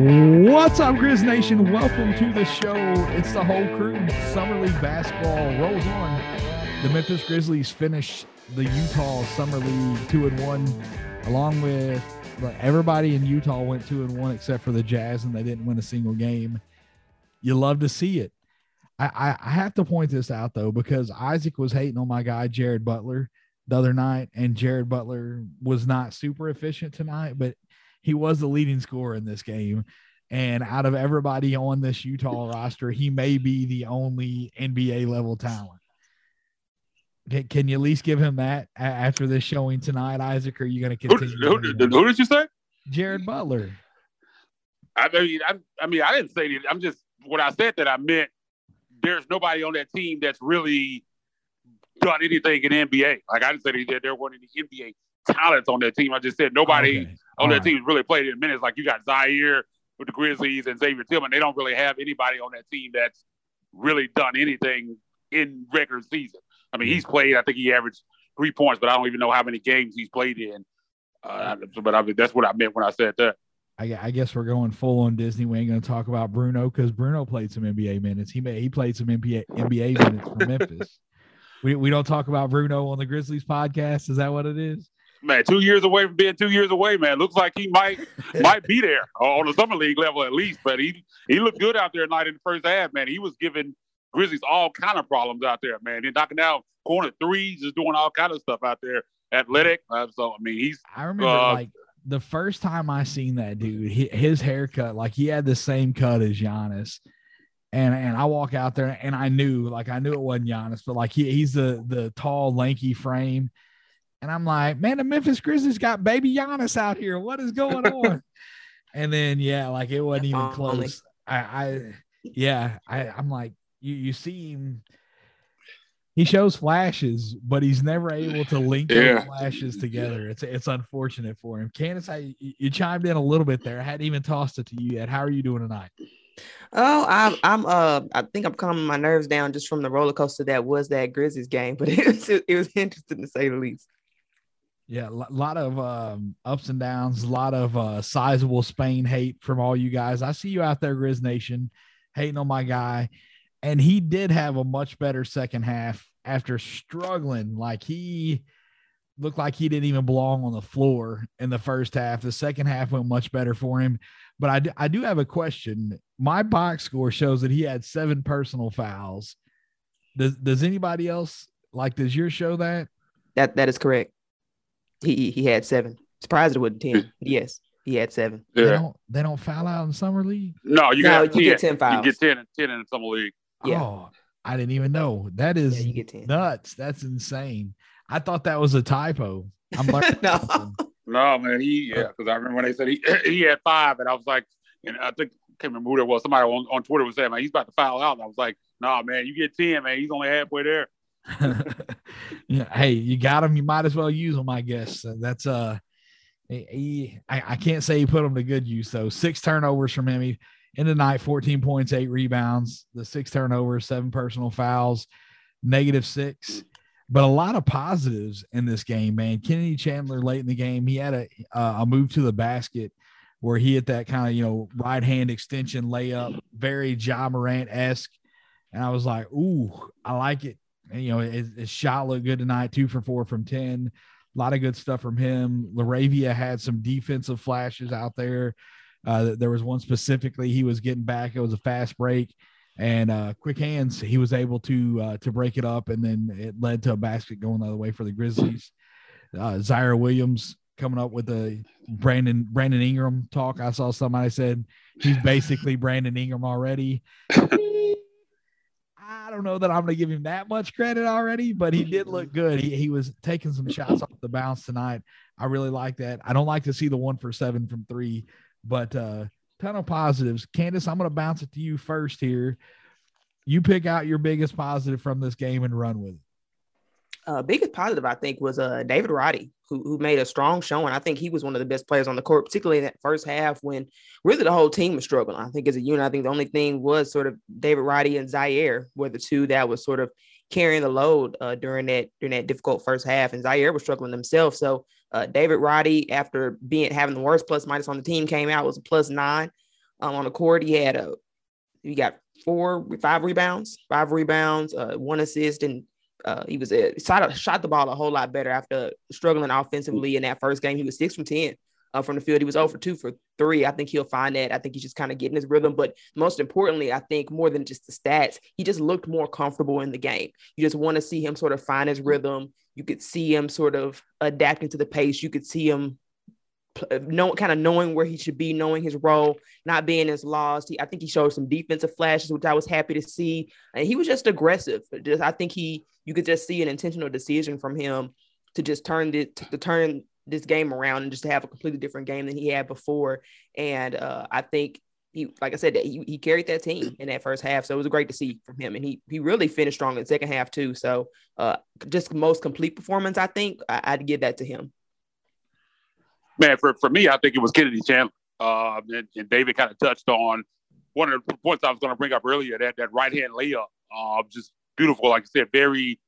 What's up, Grizz Nation? Welcome to the show. It's the whole crew. Summer League basketball rolls on. The Memphis Grizzlies finish the Utah Summer League two and one, along with like, everybody in Utah went two and one except for the Jazz, and they didn't win a single game. You love to see it. I, I, I have to point this out though because Isaac was hating on my guy Jared Butler the other night, and Jared Butler was not super efficient tonight, but he was the leading scorer in this game. And out of everybody on this Utah roster, he may be the only NBA level talent. Can, can you at least give him that after this showing tonight, Isaac? Or are you going to continue? Who, who, who, did you say? Jared Butler. I mean, I, I mean, I didn't say that. I'm just when I said that, I meant there's nobody on that team that's really done anything in NBA. Like I didn't say that there weren't any NBA talents on that team. I just said nobody okay. On that right. team really played in minutes. Like you got Ziaire with the Grizzlies and Xavier Tillman. They don't really have anybody on that team that's really done anything in regular season. I mean, he's played. I think he averaged three points, but I don't even know how many games he's played in. Uh, but I mean, that's what I meant when I said that. I, guess we're going full on Disney. We ain't going to talk about Bruno because Bruno played some NBA minutes. He made, he played some NBA NBA minutes for Memphis. we we don't talk about Bruno on the Grizzlies podcast. Is that what it is? Man, two years away from being two years away, man. Looks like he might might be there on the summer league level at least. But he he looked good out there tonight in the first half, man. He was giving Grizzlies all kind of problems out there, man. He's knocking down corner threes, just doing all kind of stuff out there. Athletic. Uh, so I mean, he's. I remember uh, like the first time I seen that dude, his haircut, like he had the same cut as Giannis. And, and I walk out there and I knew like I knew it wasn't Giannis, but like he, he's the the tall lanky frame and I'm like, man, the Memphis Grizzlies got baby Giannis out here. What is going on? and then yeah, like it wasn't even close. I, I yeah, I, I'm like, you you see him. He shows flashes, but he's never able to link yeah. those flashes together. It's it's unfortunate for him. Candace, I, you chimed in a little bit there. I hadn't even tossed it to you yet. How are you doing tonight? Oh, I'm I'm uh I think I'm calming my nerves down just from the roller coaster that was that Grizzlies game, but it was it was interesting to say the least. Yeah, a lot of um, ups and downs, a lot of uh, sizable Spain hate from all you guys. I see you out there, Grizz Nation, hating on my guy. And he did have a much better second half after struggling. Like he looked like he didn't even belong on the floor in the first half. The second half went much better for him. But I do, I do have a question. My box score shows that he had seven personal fouls. Does, does anybody else like, does your show that? That that is correct. He he had seven. Surprised it wasn't ten. yes, he had seven. Yeah. They don't they don't foul out in summer league. No, you, no, got you get ten fouls. You get 10, 10 in summer league. Yeah. Oh, I didn't even know. That is yeah, you get 10. nuts. That's insane. I thought that was a typo. I'm like, no. no, man. He yeah, uh, because I remember when they said he he had five, and I was like, and I think I can't remember who there was. Somebody on, on Twitter was saying, man, he's about to foul out. And I was like, no, nah, man, you get 10, man. He's only halfway there. hey, you got them. You might as well use them, I guess. That's uh, he, I, I can't say he put them to good use though. Six turnovers from him. In the night, 14 points, eight rebounds, the six turnovers, seven personal fouls, negative six. But a lot of positives in this game, man. Kennedy Chandler late in the game, he had a a move to the basket where he hit that kind of you know right hand extension layup, very Ja Morant esque. And I was like, ooh, I like it you know, his, his, shot looked good tonight, two for four from 10. A lot of good stuff from him. LaRavia had some defensive flashes out there. Uh, there was one specifically he was getting back. It was a fast break and uh, quick hands. He was able to uh, to break it up, and then it led to a basket going the other way for the Grizzlies. Uh, Ziaire Williams coming up with the Brandon Brandon Ingram talk. I saw somebody said he's basically Brandon Ingram already. I don't know that I'm going to give him that much credit already, but he did look good. He, he was taking some shots off the bounce tonight. I really like that. I don't like to see the one for seven from three, but uh, ton of positives. Candace, I'm going to bounce it to you first here. You pick out your biggest positive from this game and run with it uh, biggest positive, I think, was uh, David Roddy, who, who made a strong showing. I think he was one of the best players on the court, particularly in that first half when really the whole team was struggling. I think as a unit, I think the only thing was sort of David Roddy and Ziaire were the two that was sort of carrying the load uh, during that during that difficult first half, and Ziaire was struggling himself. So uh, David Roddy, after being having the worst plus minus on the team, came out was a plus nine. Um, on the court, he had a he got four, five rebounds, five rebounds, uh, one assist, and uh, he was shot, shot the ball a whole lot better after struggling offensively in that first game. He was six from ten uh, from the field. He was over two for three. I think he'll find that. I think he's just kind of getting his rhythm. But most importantly, I think more than just the stats, he just looked more comfortable in the game. You just want to see him sort of find his rhythm. You could see him sort of adapting to the pace. You could see him know, kind of knowing where he should be, knowing his role, not being as lost. He, I think he showed some defensive flashes, which I was happy to see. And he was just aggressive. Just, I think he, you could just see an intentional decision from him to just turn it to, turn this game around and just to have a completely different game than he had before. And uh, I think he, like I said, he, he carried that team in that first half. So it was great to see from him. And he he really finished strong in the second half too. So uh, just most complete performance, I think I, would give that to him. Man, for, for me, I think it was Kennedy Chandler. Uh, and, and, David kind of touched on one of the points I was going to bring up earlier, that, that right hand layup. Uh, just beautiful, like I said, very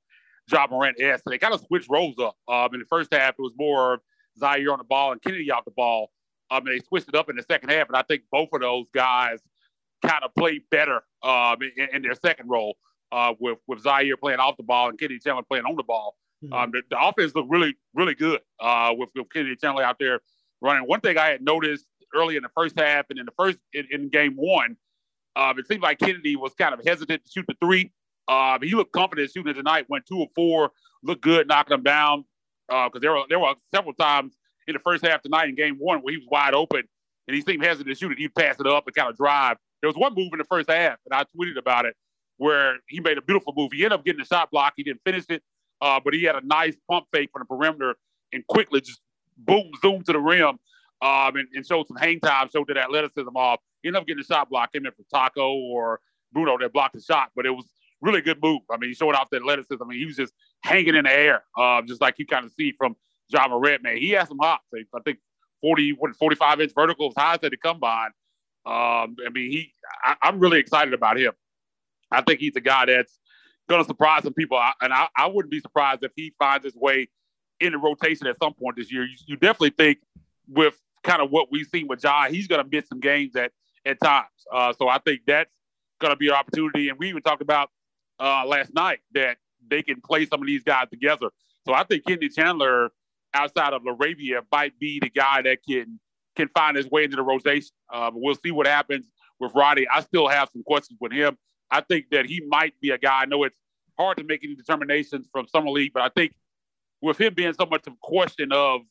Ja Morant esque. They kind of switched roles up. Um, in the first half, it was more Ziaire on the ball and Kennedy off the ball. Um, they switched it up in the second half, and I think both of those guys kind of played better um, in, in, their second role uh, with with Ziaire playing off the ball and Kennedy Chandler playing on the ball. Mm-hmm. Um, the, the, offense looked really, really good uh, with, with Kennedy Chandler out there running. One thing I had noticed early in the first half and in the first in, in game one, um, it seemed like Kennedy was kind of hesitant to shoot the three. Uh, he looked confident shooting tonight. Went two or four, looked good, knocking them down. Because uh, there were there were several times in the first half tonight in game one where he was wide open and he seemed hesitant to shoot it. He'd pass it up and kind of drive. There was one move in the first half, and I tweeted about it, where he made a beautiful move. He ended up getting the shot block. He didn't finish it, uh, but he had a nice pump fake from the perimeter and quickly just boom, zoom to the rim um, and, and showed some hang time, showed that athleticism off. He ended up getting a shot block. Came in for Tacko or Bruno that blocked the shot, but it was really good move. I mean, he showed off the athleticism. I mean, he was just hanging in the air, uh, just like you kind of see from Ja Morant, man. He has some hops. I think 40, 45 inch verticals, high as they come by. Um, I mean, he. I, am really excited about him. I think he's a guy that's going to surprise some people, and I, I, wouldn't be surprised if he finds his way in the rotation at some point this year. You, you definitely think with kind of what we've seen with Ja, he's going to miss some games at at times. Uh, so I think that's going to be an opportunity. And we even talked about uh, last night that they can play some of these guys together. So I think Kennedy Chandler, outside of LaRavia, might be the guy that can can find his way into the rotation. Uh, but we'll see what happens with Roddy. I still have some questions with him. I think that he might be a guy. I know it's hard to make any determinations from summer league, but I think with him being so much of a question of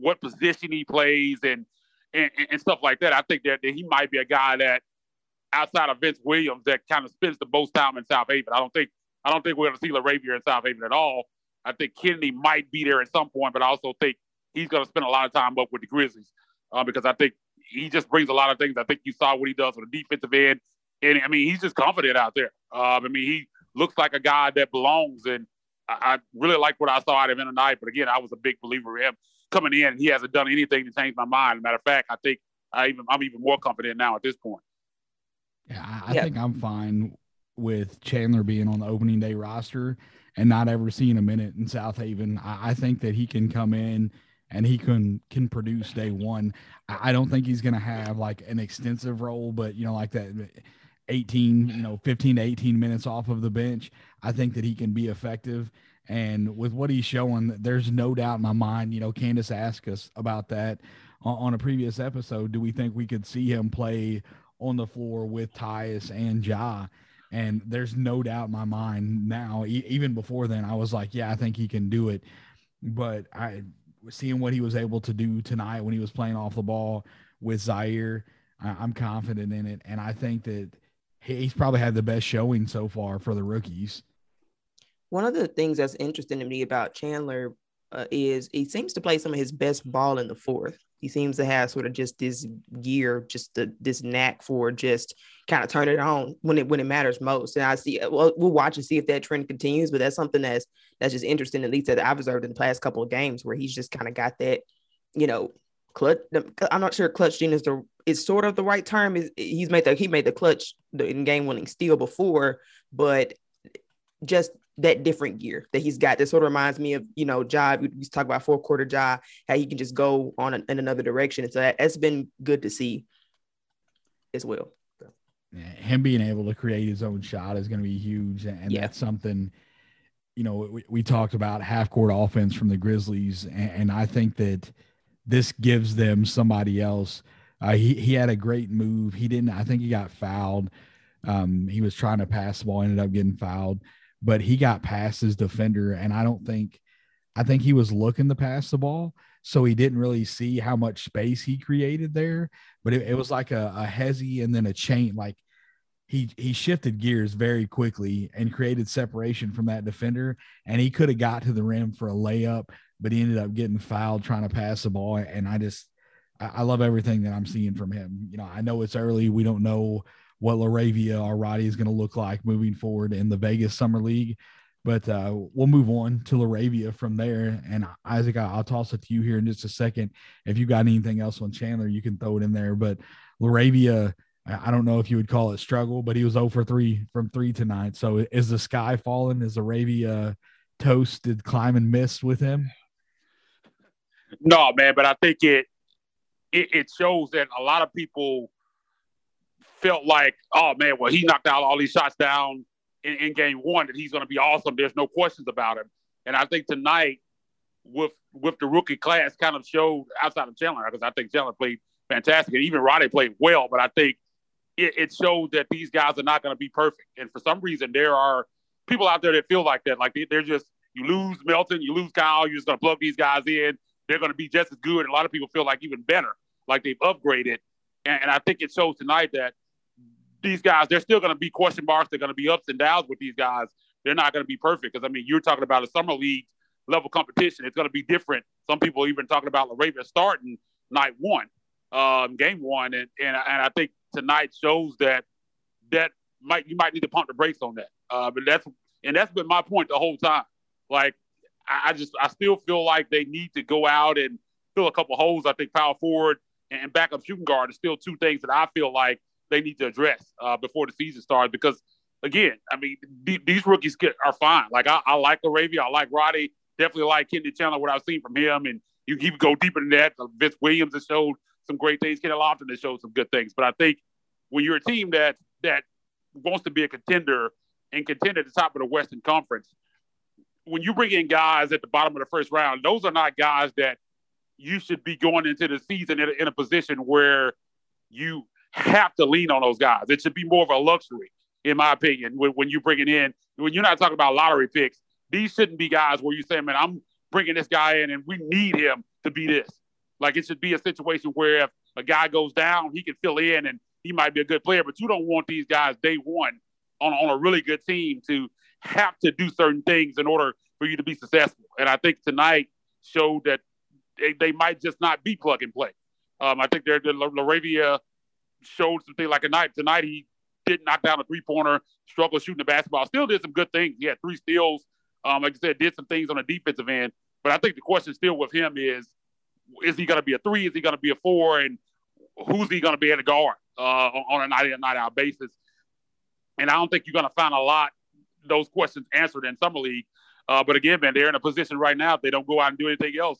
what position he plays and and, and stuff like that, I think that, that he might be a guy that outside of Vince Williams that kind of spends the most time in Southaven. I don't think I don't think we're going to see LaRavia in Southaven at all. I think Kennedy might be there at some point, but I also think he's going to spend a lot of time up with the Grizzlies uh, because I think he just brings a lot of things. I think you saw what he does on the defensive end, and I mean he's just confident out there. Um, I mean he looks like a guy that belongs, and I, I really like what I saw out of him tonight. But again, I was a big believer in him coming in. He hasn't done anything to change my mind. matter of fact, I think I even I'm even more confident now at this point. Yeah, I, I think I'm fine with Chandler being on the opening day roster and not ever seeing a minute in Southaven. I, I think that he can come in and he can can produce day one. I, I don't think he's going to have like an extensive role, but you know, like that 18, you know, 15 to 18 minutes off of the bench. I think that he can be effective. And with what he's showing, there's no doubt in my mind. You know, Candace asked us about that on, a previous episode. Do we think we could see him play on the floor with Tyus and Ja. And there's no doubt in my mind now, e- even before then, I was like, yeah, I think he can do it. But I seeing what he was able to do tonight when he was playing off the ball with Ziaire, I, am confident in it. And I think that he's probably had the best showing so far for the rookies. One of the things that's interesting to me about Chandler uh, is he seems to play some of his best ball in the fourth. He seems to have sort of just this gear, just the, this knack for just kind of turn it on when it when it matters most. And I see, well, we'll watch and see if that trend continues. But that's something that's that's just interesting, at least that I've observed in the past couple of games, where he's just kind of got that, you know, clutch. I'm not sure clutch gene is the is sort of the right term. Is he's made the he made the clutch the in game winning steal before, but just that different gear that he's got. That sort of reminds me of, you know, job. We talk about four quarter job, how he can just go on a, in another direction. And so that, has been good to see. as well. him being able to create his own shot is going to be huge, and yeah. that's something. You know, we, we talked about half court offense from the Grizzlies, and, and I think that this gives them somebody else. Uh, he he had a great move. He didn't. I think he got fouled. Um, he was trying to pass the ball, ended up getting fouled, but he got past his defender, and I don't think. I think he was looking to pass the ball, so he didn't really see how much space he created there. But it, it was like a, a and then a chain. Like he he shifted gears very quickly and created separation from that defender, and he could have got to the rim for a layup, but he ended up getting fouled trying to pass the ball. And I just I, I love everything that I'm seeing from him. You know, I know it's early. We don't know what LaRavia or Roddy is going to look like moving forward in the Vegas Summer League. But uh, we'll move on to LaRavia from there. And Isaac, I'll toss it to you here in just a second. If you got anything else on Chandler, you can throw it in there. But LaRavia, I don't know if you would call it struggle, but he was 0 for 3 from three tonight. So is the sky falling? Is LaRavia toast? Did Kleiman miss with him? No, man, but I think it, it, it shows that a lot of people felt like, oh man, well he knocked out all these shots down in, in game one that he's going to be awesome. There's no questions about him. And I think tonight, with with the rookie class, kind of showed outside of Chandler because I think Chandler played fantastic, and even Roddy played well. But I think it, it showed that these guys are not going to be perfect. And for some reason, there are people out there that feel like that. Like they're just you lose Melton, you lose Kyle, you're just going to plug these guys in. They're going to be just as good. And a lot of people feel like even better, like they've upgraded. And, and I think it shows tonight that these guys, they're still going to be question marks. They're going to be ups and downs with these guys. They're not going to be perfect because I mean, you're talking about a summer league level competition. It's going to be different. Some people even talking about LaRavia starting night one, um, game one, and and and I think tonight shows that that might you might need to pump the brakes on that. Uh, but that's and that's been my point the whole time. Like I, just I still feel like they need to go out and fill a couple holes. I think power forward and backup shooting guard are still two things that I feel like they need to address uh, before the season starts. Because again, I mean, th- these rookies get, are fine. Like I, I like LaRavia, I like Roddy, definitely like Kennedy Chandler. What I've seen from him, and you even go deeper than that. Vince Williams has showed some great things. Kenny Lofton has showed some good things. But I think when you're a team that that wants to be a contender and contend at the top of the Western Conference, when you bring in guys at the bottom of the first round, those are not guys that you should be going into the season in a, in a position where you have to lean on those guys. It should be more of a luxury, in my opinion, when, when you bring it in. When you're not talking about lottery picks, these shouldn't be guys where you say, man, I'm bringing this guy in and we need him to be this. Like it should be a situation where if a guy goes down, he can fill in and he might be a good player, but you don't want these guys day one on, on a really good team to have to do certain things in order for you to be successful. And I think tonight showed that they, they might just not be plug and play. Um, I think they're the LaRavia showed something like a night tonight. He did knock down a three pointer, struggled shooting the basketball. Still did some good things. He had three steals. Um, like I said, did some things on the defensive end. But I think the question still with him is: Is he going to be a three? Is he going to be a four? And who's he going to be at a guard uh, on a night in night out basis? And I don't think you're going to find a lot those questions answered in summer league. Uh, but again, man, they're in a position right now. If they don't go out and do anything else,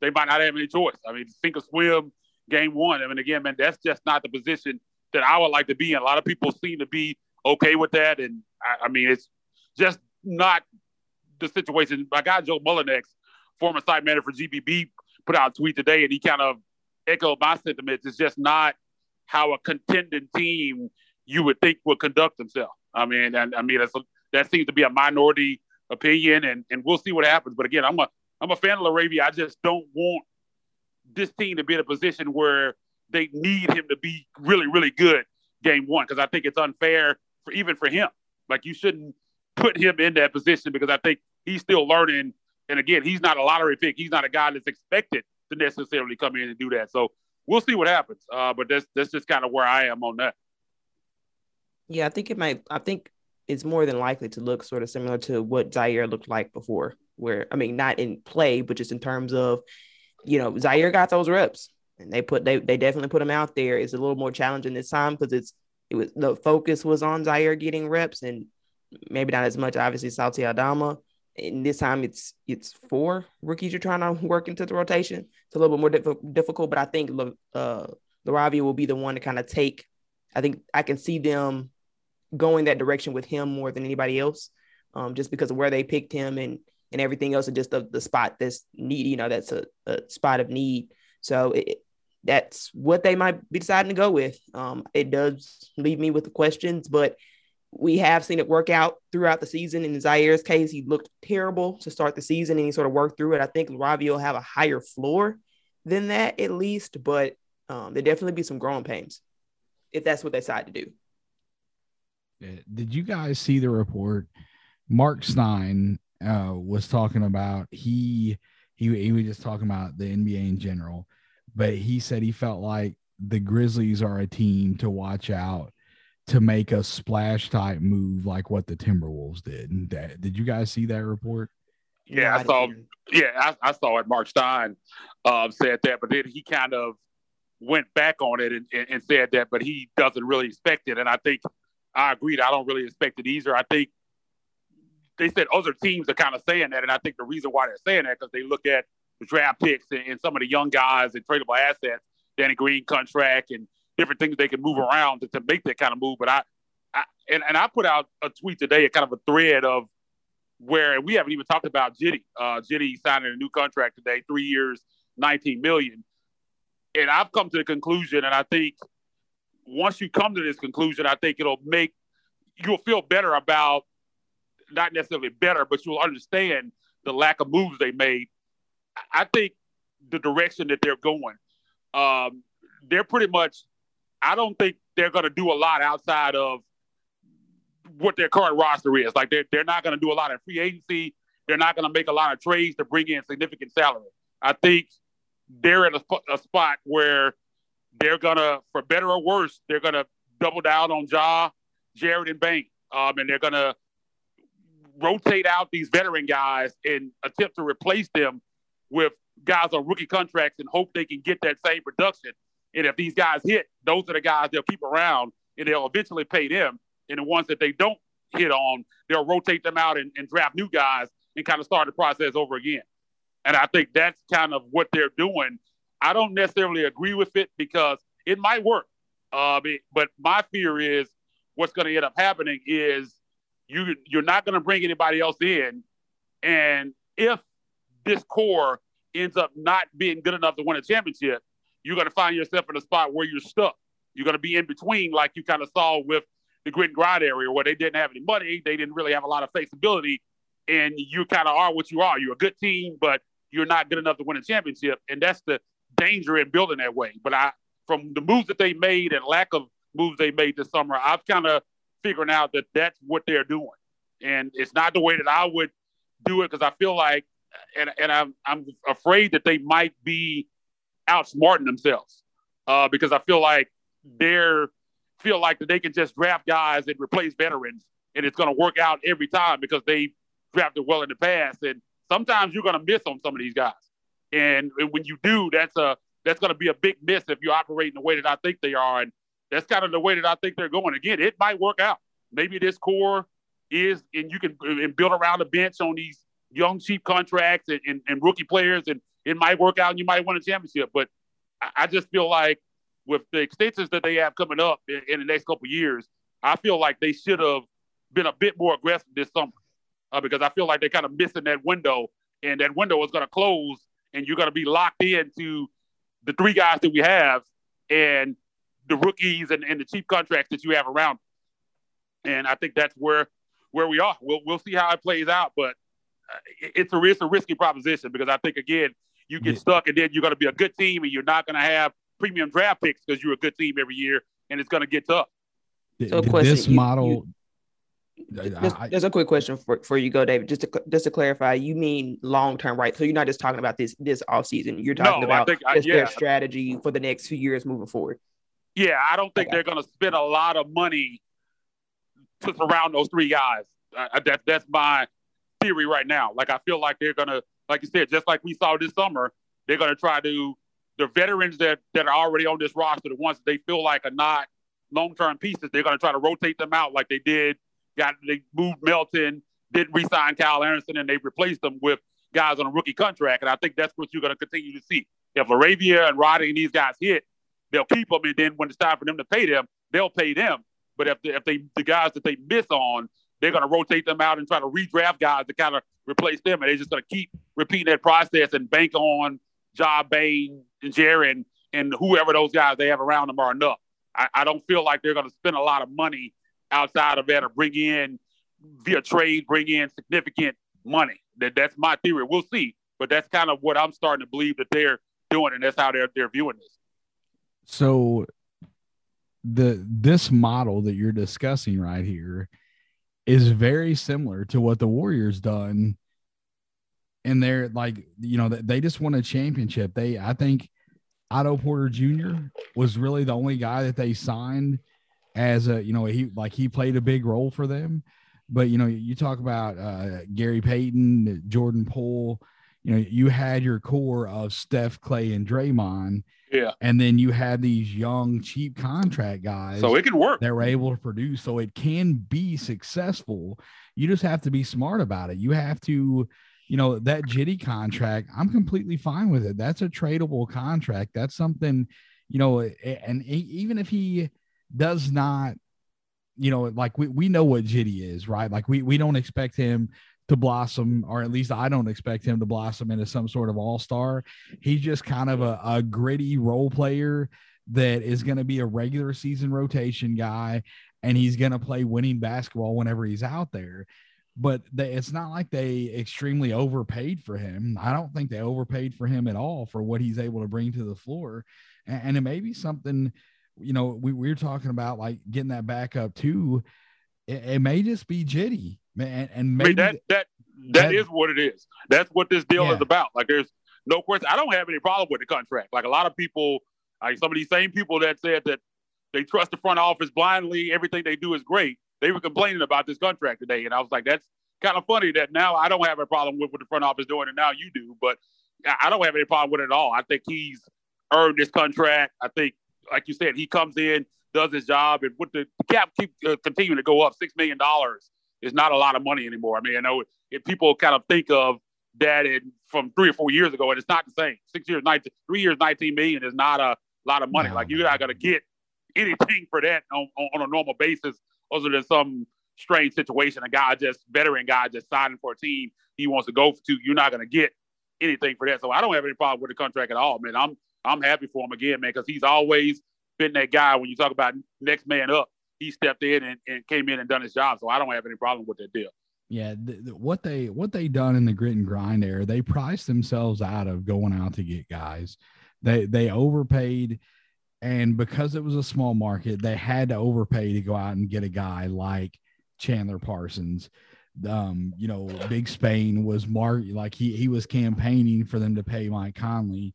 they might not have any choice. I mean, sink or swim game one. I mean, again, man, that's just not the position that I would like to be in. A lot of people seem to be okay with that, and I, I mean, it's just not the situation. My guy Joe Mullinax, former site manager for GBB, put out a tweet today, and he kind of echoed my sentiments. It's just not how a contending team you would think would conduct themselves. I mean, and I mean that's a, that seems to be a minority opinion, and and we'll see what happens. But again, I'm a I'm a fan of LaRavia. I just don't want this team to be in a position where they need him to be really, really good game one because I think it's unfair for even for him. Like you shouldn't put him in that position because I think he's still learning. And again, he's not a lottery pick. He's not a guy that's expected to necessarily come in and do that. So we'll see what happens. Uh, but that's that's just kind of where I am on that. Yeah, I think it might. I think it's more than likely to look sort of similar to what Ziaire looked like before. Where I mean, not in play, but just in terms of you know, Ziaire got those reps and they put they they definitely put him out there. It's a little more challenging this time because it's it was the focus was on Ziaire getting reps and maybe not as much obviously Santi Aldama. And this time it's it's four rookies you're trying to work into the rotation. It's a little bit more diff- difficult, but I think uh LaRavia will be the one to kind of take I think I can see them going that direction with him more than anybody else, um, just because of where they picked him and and everything else, and just the, the spot that's need. You know, that's a, a spot of need. So it, that's what they might be deciding to go with. Um, it does leave me with the questions, but we have seen it work out throughout the season. In Ziaire's case, he looked terrible to start the season and he sort of worked through it. I think Ravi will have a higher floor than that at least, but um, there definitely be some growing pains if that's what they decide to do. Did you guys see the report? Marc Stein uh, was talking about he he he was just talking about the NBA in general, but he said he felt like the Grizzlies are a team to watch out to make a splash type move like what the Timberwolves did. And that, did you guys see that report? Yeah, I saw. Yeah, I, I saw it. Marc Stein uh, said that, but then he kind of went back on it and, and, and, said that, but he doesn't really expect it. And I think I agreed. I don't really expect it either. I think they said other teams are kind of saying that, and I think the reason why they're saying that because they look at the draft picks and, and, some of the young guys and tradable assets, Danny Green contract, and different things they can move around to, to make that kind of move. But I, I and, and I put out a tweet today, a kind of a thread of where we haven't even talked about Giddey. Uh, Giddey signing a new contract today, three years, 19 million. And I've come to the conclusion, and I think once you come to this conclusion, I think it'll make you'll feel better about not necessarily better, but you'll understand the lack of moves they made. I think the direction that they're going, um, they're pretty much I don't think they're going to do a lot outside of what their current roster is. Like they're they're not going to do a lot of free agency. They're not going to make a lot of trades to bring in significant salary. I think they're in a, a spot where they're gonna, for better or worse, they're gonna double down on Ja, Jaren, and Bane, um, and they're gonna rotate out these veteran guys and attempt to replace them with guys on rookie contracts and hope they can get that same production. And if these guys hit, those are the guys they'll keep around and they'll eventually pay them. And the ones that they don't hit on, they'll rotate them out and, and draft new guys and kind of start the process over again. And I think that's kind of what they're doing. I don't necessarily agree with it because it might work. Uh, but my fear is what's going to end up happening is you you're not going to bring anybody else in, and if this core ends up not being good enough to win a championship, you're going to find yourself in a spot where you're stuck. You're going to be in between, like you kind of saw with the grit and grind area, where they didn't have any money, they didn't really have a lot of flexibility, and you kind of are what you are. You're a good team, but you're not good enough to win a championship, and that's the danger in building that way. But I, from the moves that they made and lack of moves they made this summer, I've kind of figuring out that that's what they're doing, and it's not the way that I would do it because I feel like, and and I'm I'm afraid that they might be outsmarting themselves uh, because I feel like they're feel like that they can just draft guys and replace veterans and it's going to work out every time because they drafted well in the past. And sometimes you're going to miss on some of these guys and, when you do that's a that's going to be a big miss if you operate in the way that I think they are. And that's kind of the way that I think they're going. Again it might work out. Maybe this core is and you can and build around a bench on these young cheap contracts and, and, and rookie players and it might work out and you might win a championship. But I, just feel like with the extensions that they have coming up in, in the next couple years, I feel like they should have been a bit more aggressive this summer uh, because I feel like they're kind of missing that window, and that window is going to close, and you're going to be locked into the three guys that we have and the rookies and, and the cheap contracts that you have around. And I think that's where where we are. We'll we'll see how it plays out, but uh, it's a it's a risky proposition because I think again you get yeah. stuck, and then you're going to be a good team, and you're not going to have premium draft picks because you're a good team every year, and it's going to get tough. So, question, this model. You, there's, there's, a quick question for, for you, go, David. Just to just to clarify, you mean long term, right? So you're not just talking about this this off season. You're talking no, about think, just yeah. their strategy for the next few years moving forward. Yeah, I don't think okay. they're going to spend a lot of money to surround those three guys. Uh, that that's my theory right now. Like I feel like they're going to like you said, just like we saw this summer, they're going to try to the veterans that that are already on this roster, the ones that they feel like are not long term pieces, they're going to try to rotate them out like they did. Got they moved Melton, didn't resign Kyle Anderson, and they replaced them with guys on a rookie contract. And I think that's what you're going to continue to see. If LaRavia and Roddy and these guys hit, they'll keep them, and then when it's time for them to pay them, they'll pay them. But if if they the guys that they miss on, they're going to rotate them out and try to redraft guys to kind of replace them, and they're just going to keep repeating that process and bank on Ja Bane and Jaren and whoever those guys they have around them are enough. I, I don't feel like they're going to spend a lot of money outside of that or bring in via trade, bring in significant money. That that's my theory. We'll see, but that's kind of what I'm starting to believe that they're doing, and that's how they're they're viewing this. So the this model that you're discussing right here is very similar to what the Warriors done. And they're like, you know, they just won a championship. They, I think, Otto Porter Jr. was really the only guy that they signed as a, you know, he like he played a big role for them. But you know, you talk about uh, Gary Payton, Jordan Poole. You know, you had your core of Steph, Clay, and Draymond yeah. And then you had these young, cheap contract guys. So it can work. They were able to produce. So it can be successful. You just have to be smart about it. You have to, you know, that jitty contract, I'm completely fine with it. That's a tradable contract. That's something, you know, and even if he does not, you know, like we, we know what Giddey is, right? Like we, we don't expect him to blossom, or at least I don't expect him to blossom into some sort of all star. He's just kind of a, a gritty role player that is going to be a regular season rotation guy, and he's going to play winning basketball whenever he's out there. But they, it's not like they extremely overpaid for him. I don't think they overpaid for him at all for what he's able to bring to the floor. And, and it may be something, you know, we, we were talking about like getting that back up too. It, it may just be jitty, Man, and maybe I mean, that that that, that is what it is. That's what this deal yeah. is about. Like there's no question. I don't have any problem with the contract. Like a lot of people, like some of these same people that said that they trust the front office blindly, everything they do is great. They were complaining about this contract today, and I was like, that's kind of funny that now I don't have a problem with what the front office doing, and now you do. But I don't have any problem with it at all. I think he's earned this contract. I think, like you said, he comes in, does his job, and with the cap keep uh, continuing to go up, six million dollars is not a lot of money anymore. I mean, I know if people kind of think of that in, from three or four years ago, and it's not the same. Six years, 19, three years, 19 million is not a lot of money. No, like you're not going to get anything for that on, on, on, a normal basis, other than some strange situation. A guy just veteran guy just signing for a team he wants to go to. You're not going to get anything for that. So I don't have any problem with the contract at all, man. I'm I'm happy for him again, man, because he's always been that guy when you talk about next man up he stepped in and, and came in and done his job. So I don't have any problem with that deal. Yeah, the, the, what they what they done in the grit and grind era, they priced themselves out of going out to get guys. They they overpaid, and because it was a small market, they had to overpay to go out and get a guy like Chandler Parsons. Um, you know, Big Spain was mark like he he was campaigning for them to pay Mike Conley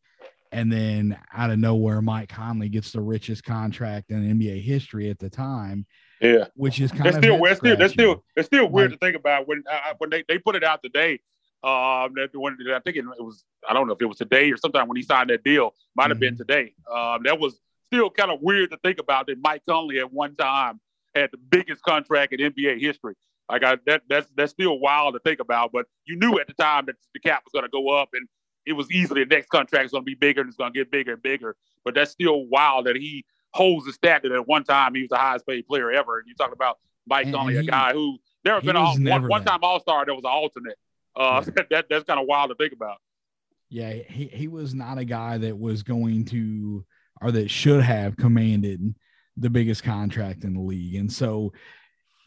and then out of nowhere, Mike Conley gets the richest contract in NBA history at the time. Yeah, which is kind that's of still that's still that's still it's still weird like, to think about when uh, when they, they put it out today. Um, that when I think it, was I don't know if it was today or sometime when he signed that deal, might have mm-hmm. been today. Um, that was still kind of weird to think about that Mike Conley at one time had the biggest contract in NBA history. Like I, that that's that's still wild to think about, but you knew at the time that the cap was going to go up, and it was easily the next contract is going to be bigger and it's going to get bigger and bigger. But that's still wild that he holds the stat that at one time he was the highest paid player ever. And you talk about Mike Conley, a guy who never been a, one, one time All Star that was an alternate. Uh, yeah. that that's kind of wild to think about. Yeah, he he was not a guy that was going to or that should have commanded the biggest contract in the league, and so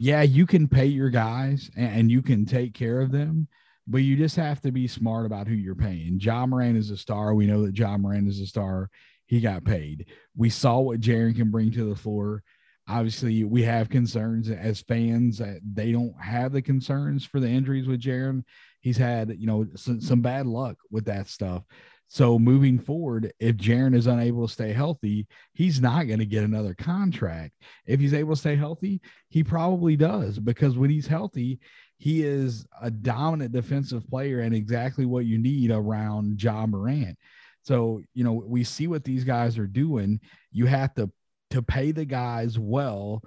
yeah, you can pay your guys and, and you can take care of them but you just have to be smart about who you're paying. Ja Morant is a star. We know that Ja Morant is a star. He got paid. We saw what Jaren can bring to the floor. Obviously, we have concerns as fans that they don't have the concerns for the injuries with Jaren. He's had, you know, some, some bad luck with that stuff. So moving forward, if Jaren is unable to stay healthy, he's not going to get another contract. If he's able to stay healthy, he probably does because when he's healthy, he is a dominant defensive player and exactly what you need around Ja Morant. So, you know, we see what these guys are doing. You have to to pay the guys well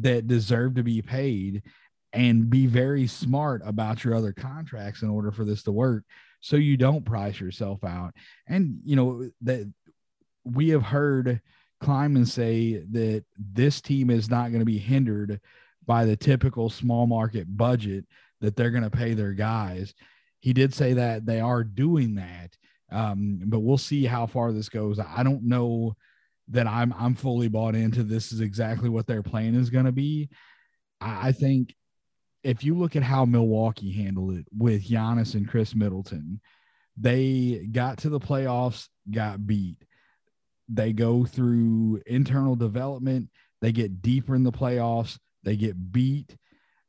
that deserve to be paid and be very smart about your other contracts in order for this to work so you don't price yourself out. And you know that we have heard Kleiman say that this team is not going to be hindered by the typical small market budget that they're going to pay their guys. He did say that they are doing that, um, but we'll see how far this goes. I don't know that I'm I'm fully bought into this is exactly what their plan is going to be. I, I think if you look at how Milwaukee handled it with Giannis and Khris Middleton, they got to the playoffs, got beat. They go through internal development, they get deeper in the playoffs, they get beat.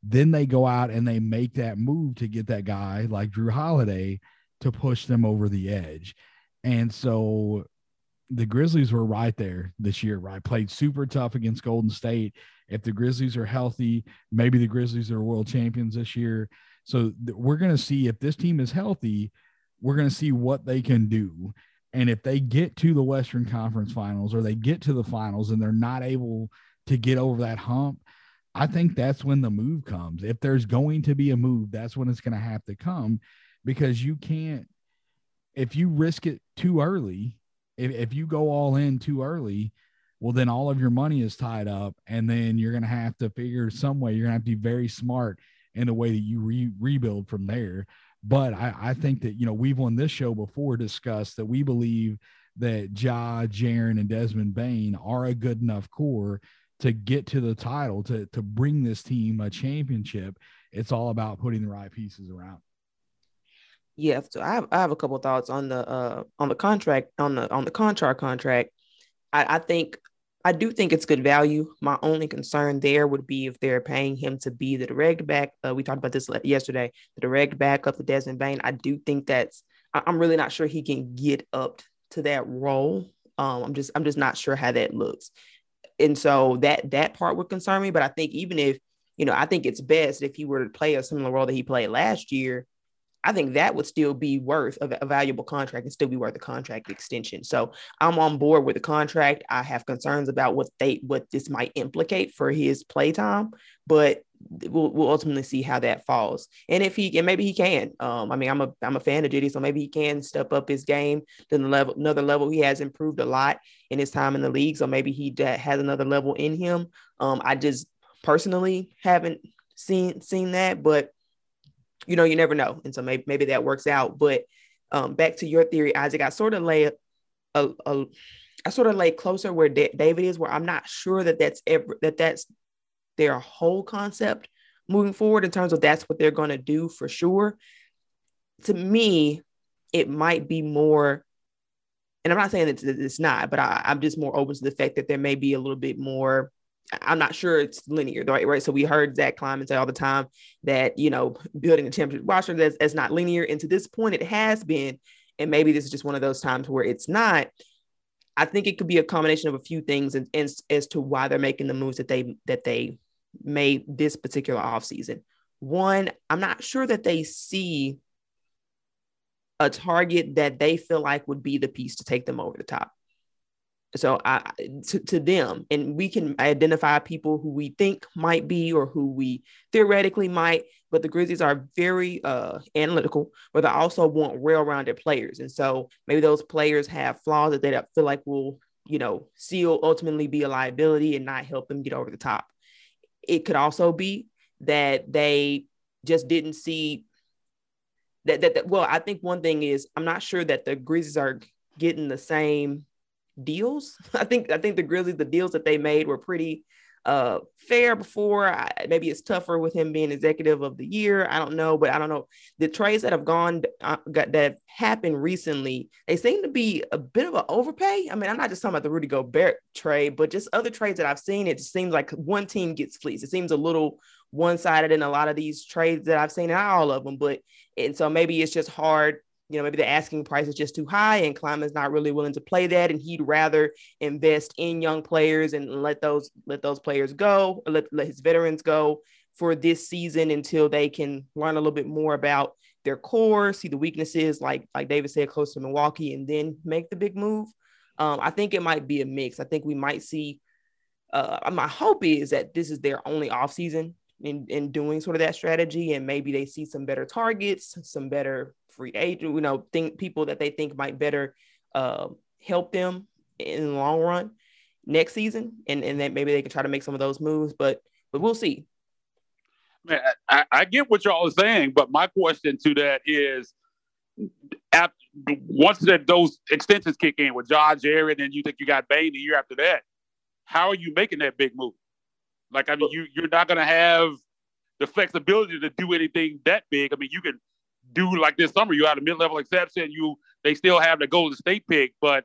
Then they go out and they make that move to get that guy like Jrue Holiday to push them over the edge. And so the Grizzlies were right there this year, right? Played super tough against Golden State. If the Grizzlies are healthy, maybe the Grizzlies are world champions this year. So th- we're going to see if this team is healthy, we're going to see what they can do. And if they get to the Western Conference finals or they get to the finals and they're not able to get over that hump, I think that's when the move comes. If there's going to be a move, that's when it's going to have to come because you can't, if you risk it too early, if, if you go all in too early, well, then all of your money is tied up. And then you're going to have to figure some way, you're going to have to be very smart in the way that you re- rebuild from there. But I, I think that, you know, we've on this show before discussed that we believe that Ja, Jaren, and Desmond Bane are a good enough core to get to the title, to, to bring this team a championship. It's all about putting the right pieces around. Yeah, so I have, I have a couple thoughts on the uh on the contract on the on the contract contract. I, I think I do think it's good value. My only concern there would be if they're paying him to be the direct back. Uh, we talked about this yesterday. The direct backup to Desmond Bane. I do think that's. I'm really not sure he can get up to that role. Um, I'm just I'm just not sure how that looks, and so that that part would concern me. But I think even if you know, I think it's best if he were to play a similar role that he played last year I think that would still be worth a, a, valuable contract and still be worth a contract extension. So I'm on board with the contract. I have concerns about what they what this might implicate for his playtime, but we'll, we'll ultimately see how that falls. And if he and maybe he can. Um, I mean, I'm a I'm a fan of Giddey, so maybe he can step up his game to the level another level. He has improved a lot in his time in the league, so maybe he has another level in him. Um, I just personally haven't seen seen that, but you know, you never know. And so maybe, maybe that works out. But um, back to your theory, Isaac, I sort of lay a, a, a I sort of lay closer where D- David is, where I'm not sure that that's ever that that's their whole concept moving forward in terms of that's what they're going to do for sure. To me, it might be more, and I'm not saying that it's not, but I, I'm just more open to the fact that there may be a little bit more I'm not sure it's linear, right? Right. So we heard Zach Kleiman say all the time that you know building a championship roster that's, that's not linear, and to this point, it has been, and maybe this is just one of those times where it's not. I think it could be a combination of a few things, and, and as to why they're making the moves that they that they made this particular offseason. One, I'm not sure that they see a target that they feel like would be the piece to take them over the top so I to, to them and we can identify people who we think might be or who we theoretically might but the Grizzlies are very uh, analytical but they also want well-rounded players. And so maybe those players have flaws that they feel like will you know still ultimately be a liability and not help them get over the top. It could also be that they just didn't see that, that, that well i think one thing is i'm not sure that the grizzlies are getting the same deals. I think I think the Grizzlies, the deals that they made were pretty uh fair before. I, maybe it's tougher with him being executive of the year. I don't know, but I don't know the trades that have gone uh, got, that have happened recently. They seem to be a bit of an overpay. I mean, I'm not just talking about the Rudy Gobert trade, but just other trades that I've seen. It seems like one team gets fleeced. It seems a little one-sided in a lot of these trades that I've seen, not all of them, but and so maybe it's just hard you know, maybe the asking price is just too high and Kleiman's not really willing to play that. And he'd rather invest in young players and let those let those players go, let, let his veterans go for this season until they can learn a little bit more about their core, see the weaknesses, like like David said, close to Milwaukee, and then make the big move. Um, I think it might be a mix. I think we might see. Uh, my hope is that this is their only offseason in, in doing sort of that strategy, and maybe they see some better targets, some better free agent, you know, think people that they think might better uh, help them in the long run. next season, and and then maybe they can try to make some of those moves. But but we'll see. Man, I, I get what y'all are saying, but my question to that is, after, once that those extensions kick in with Josh Jared and you think you got Bane the year after that, how are you making that big move? Like, I mean, you you're not going to have the flexibility to do anything that big. I mean, you can do like this summer. You had a mid-level exception. You they still have the Golden State pick, but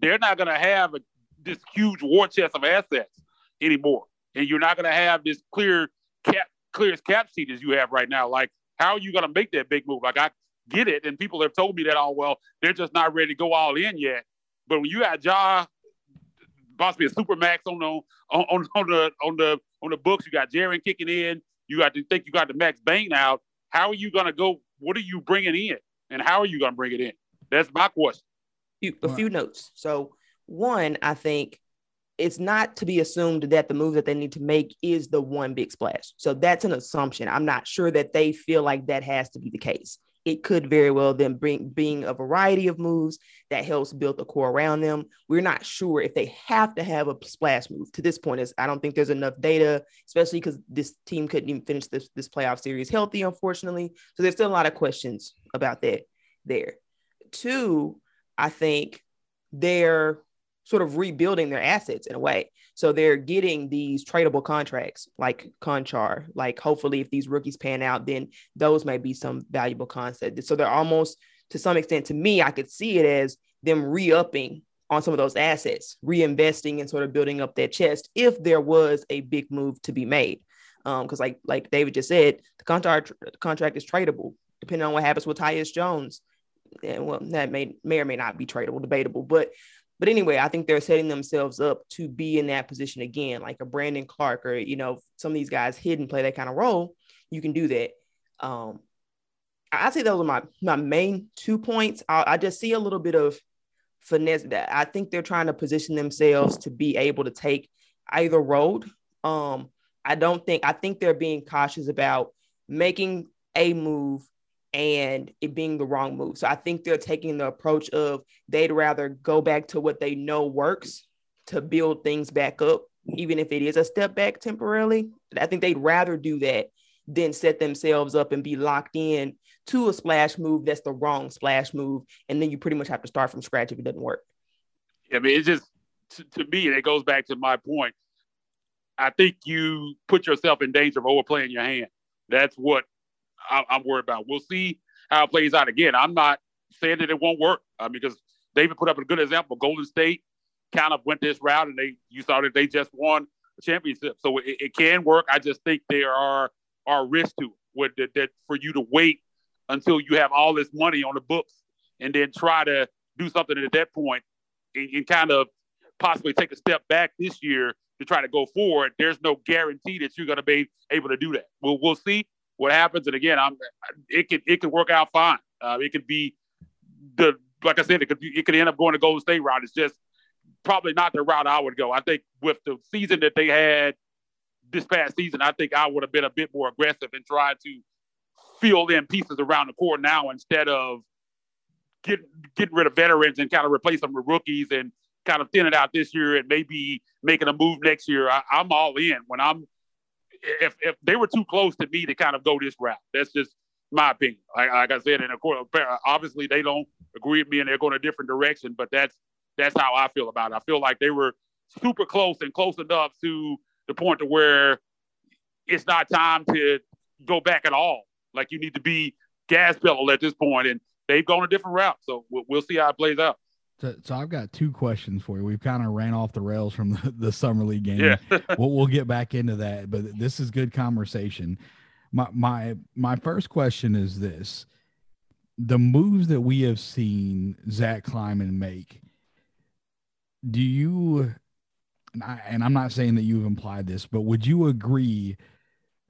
they're not going to have a, this huge war chest of assets anymore. And you're not going to have this clear cap, clear cap sheet as you have right now. Like, how are you going to make that big move? Like, I get it, and people have told me that. Oh, well, they're just not ready to go all in yet. But when you got Ja, possibly a super max on the on, on the on the on the books, you got Jaren kicking in. You got to think you got the Max Bane out. How are you going to go? What are you bringing in, and how are you going to bring it in? That's my question. A few notes. So one, I think it's not to be assumed that the move that they need to make is the one big splash. So that's an assumption. I'm not sure that they feel like that has to be the case. It could very well then bring being a variety of moves that helps build the core around them. We're not sure if they have to have a splash move. To this point, is I don't think there's enough data, especially because this team couldn't even finish this this playoff series healthy, unfortunately. So there's still a lot of questions about that there. Two, I think they're sort of rebuilding their assets in a way. So they're getting these tradable contracts like Konchar. Like hopefully, if these rookies pan out, then those may be some valuable concept. So they're almost to some extent, to me, I could see it as them re-upping on some of those assets, reinvesting and sort of building up their chest if there was a big move to be made. Because um, like like David just said, the contract contract is tradable depending on what happens with Tyus Jones. And well, that may may or may not be tradable, debatable, but but anyway, I think they're setting themselves up to be in that position again, like a Brandon Clarke or you know some of these guys hidden play that kind of role. You can do that. Um, I say those are my my main two points. I, I just see a little bit of finesse that I think they're trying to position themselves to be able to take either road. Um, I don't think I think they're being cautious about making a move and it being the wrong move. So I think they're taking the approach of they'd rather go back to what they know works to build things back up, even if it is a step back temporarily. I think they'd rather do that than set themselves up and be locked in to a splash move that's the wrong splash move. And then you pretty much have to start from scratch if it doesn't work. I mean, it's just to, to me, and it goes back to my point. I think you put yourself in danger of overplaying your hand. That's what I, am worried about. We'll see how it plays out. Again, I'm not saying that it won't work uh, because David put up a good example. Golden State kind of went this route, and they you saw that they just won the championship. So it, it can work. I just think there are are risks to it. That, that for you to wait until you have all this money on the books and then try to do something at that point and, and kind of possibly take a step back this year to try to go forward. There's no guarantee that you're going to be able to do that. We'll we'll see what happens. And again, I'm it could it could work out fine. Uh, it could be the like I said, it could be, it could end up going to Golden State route. It's just probably not the route I would go. I think with the season that they had this past season, I think I would have been a bit more aggressive and tried to fill in pieces around the court now instead of getting getting rid of veterans and kind of replace them with rookies and kind of thin it out this year and maybe making a move next year. I, I'm all in when I'm if if they were too close to me to kind of go this route. That's just my opinion. Like, like I said, and of course, obviously they don't agree with me and they're going a different direction. But that's that's how I feel about it. I feel like they were super close and close enough to the point to where it's not time to go back at all. Like you need to be gas pedal at this point, and they've gone a different route. So we'll, we'll see how it plays out. So, so I've got two questions for you. We've kind of ran off the rails from the, the summer league game. Yeah. we'll, we'll get back into that, but this is good conversation. My my my first question is this: the moves that we have seen Zach Kleiman make. Do you? And, I, and I'm not saying that you've implied this, but would you agree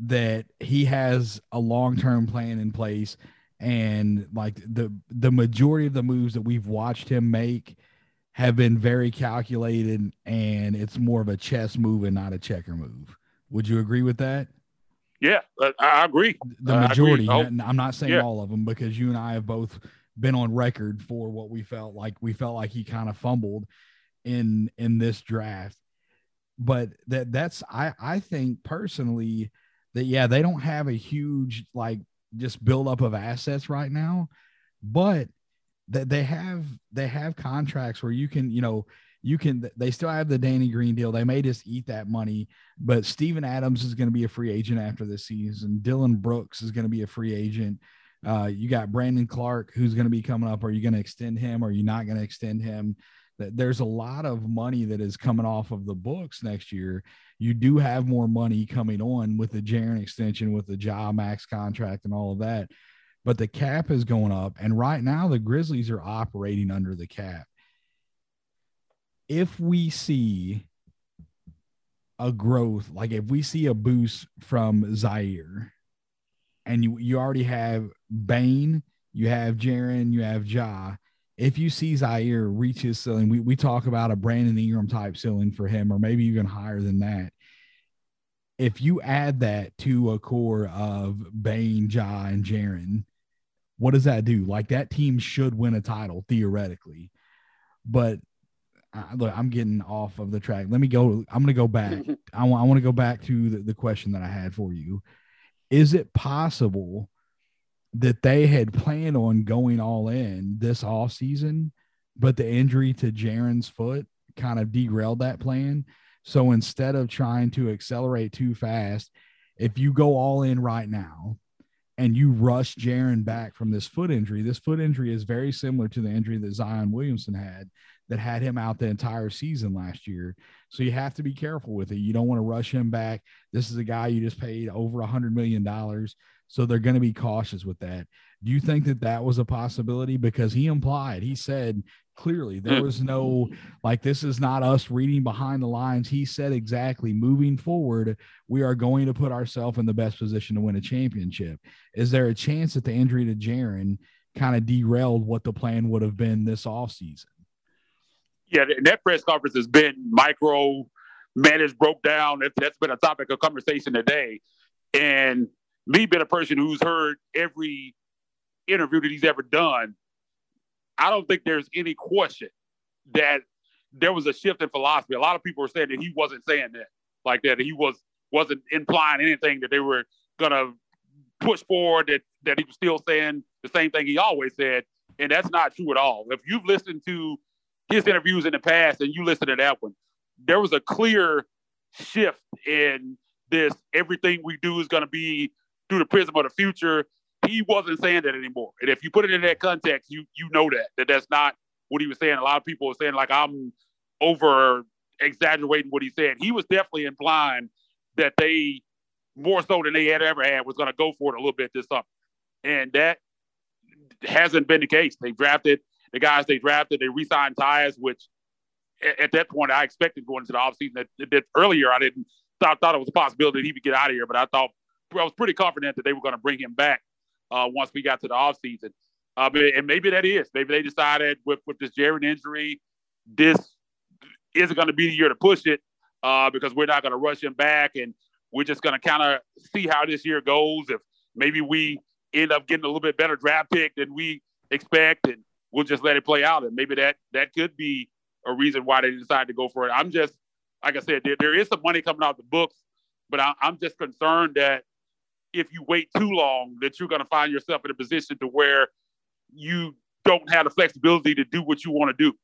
that he has a long term plan in place and like the the majority of the moves that we've watched him make have been very calculated and it's more of a chess move and not a checker move. Would you agree with that? Yeah, uh, I agree. The majority. Agree. Oh, I'm not saying yeah. all of them because you and I have both been on record for what we felt like we felt like he kind of fumbled in in this draft. but that that's I I think personally that yeah they don't have a huge like just buildup of assets right now, but that they have they have contracts where you can you know you can they still have the Danny Green deal. They may just eat that money, but Steven Adams is going to be a free agent after this season. Dillon Brooks is going to be a free agent. Uh, you got Brandon Clarke, who's going to be coming up. Are you going to extend him? Or are you not going to extend him? There's a lot of money that is coming off of the books next year. You do have more money coming on with the Jaren extension, with the Ja Max contract, and all of that. But the cap is going up, and right now the Grizzlies are operating under the cap. If we see a growth, like if we see a boost from Ziaire, and you you already have Bane, you have Jaren, you have Ja. If you see Ziaire reach his ceiling, we, we talk about a Brandon Ingram type ceiling for him, or maybe even higher than that. If you add that to a core of Bane, Ja, and Jaren, what does that do? Like that team should win a title theoretically, but uh, look, I'm getting off of the track. Let me go. I'm going to go back. I want. I want to go back to the, the question that I had for you. Is it possible that they had planned on going all in this off season, but the injury to Jaren's foot kind of derailed that plan. So instead of trying to accelerate too fast, if you go all in right now and you rush Jaren back from this foot injury, this foot injury is very similar to the injury that Zion Williamson had that had him out the entire season last year. So you have to be careful with it. You don't want to rush him back. This is a guy you just paid over a hundred million dollars. So they're going to be cautious with that. Do you think that that was a possibility? Because he implied, he said clearly there mm. was no, like, this is not us reading behind the lines. He said exactly moving forward, we are going to put ourselves in the best position to win a championship. Is there a chance that the injury to Jaren kind of derailed what the plan would have been this offseason? Yeah, that press conference has been micro managed, broke down. That's been a topic of conversation today. And me being a person who's heard every interview that he's ever done, I don't think there's any question that there was a shift in philosophy. A lot of people are saying that he wasn't saying that, like that he was wasn't implying anything that they were gonna push forward. That that he was still saying the same thing he always said, and that's not true at all. If you've listened to his interviews in the past and you listen to that one, there was a clear shift in this. Everything we do is to be through the prism of the future. He wasn't saying that anymore. And if you put it in that context, you you know that that that's not what he was saying. A lot of people are saying like I'm over exaggerating what he said. He was definitely implying that they more so than they had ever had was going to go for it a little bit this summer, and that hasn't been the case. They drafted the guys they drafted. They re-signed Tyus, which at, at, that point I expected going into the offseason. That, that earlier I didn't thought, thought it was a possibility he would get out of here, but I thought I was pretty confident that they were going to bring him back uh, once we got to the offseason. Uh, and maybe that is. Maybe they decided with, with this Jaren injury, this isn't going to be the year to push it uh, because we're not going to rush him back. And we're just going to kind of see how this year goes. If maybe we end up getting a little bit better draft pick than we expect, and we'll just let it play out. And maybe that that could be a reason why they decided to go for it. I'm just, like I said, there, there is some money coming out the books, but I, I'm just concerned that if you wait too long, that you're going to find yourself in a position to where you don't have the flexibility to do what you want to do.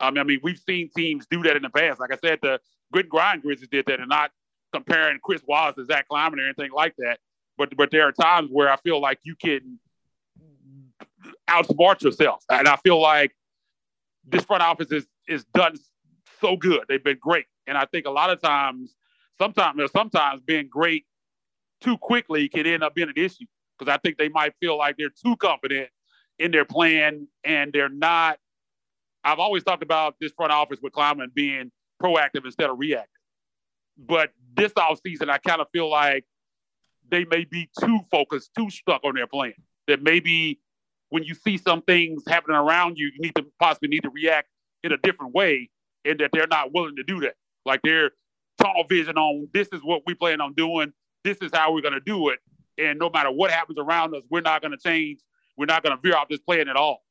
Um, I mean, we've seen teams do that in the past. Like I said, the Grit Grind Grizzlies did that, and not comparing Chris Wallace to Zach Kleiman or anything like that. But but there are times where I feel like you can outsmart yourself, and I feel like this front office is is done so good. They've been great, and I think a lot of times, sometimes sometimes being great too quickly can end up being an issue because I think they might feel like they're too confident in their plan and they're not. I've always talked about this front office with Kleiman being proactive instead of reactive. But this offseason, I kind of feel like they may be too focused, too stuck on their plan. That maybe when you see some things happening around you, you need to possibly need to react in a different way, and that they're not willing to do that. Like they're tunnel vision on this is what we plan on doing this is how we're going to do it. And no matter what happens around us, we're not going to change. We're not going to veer off this plan at all.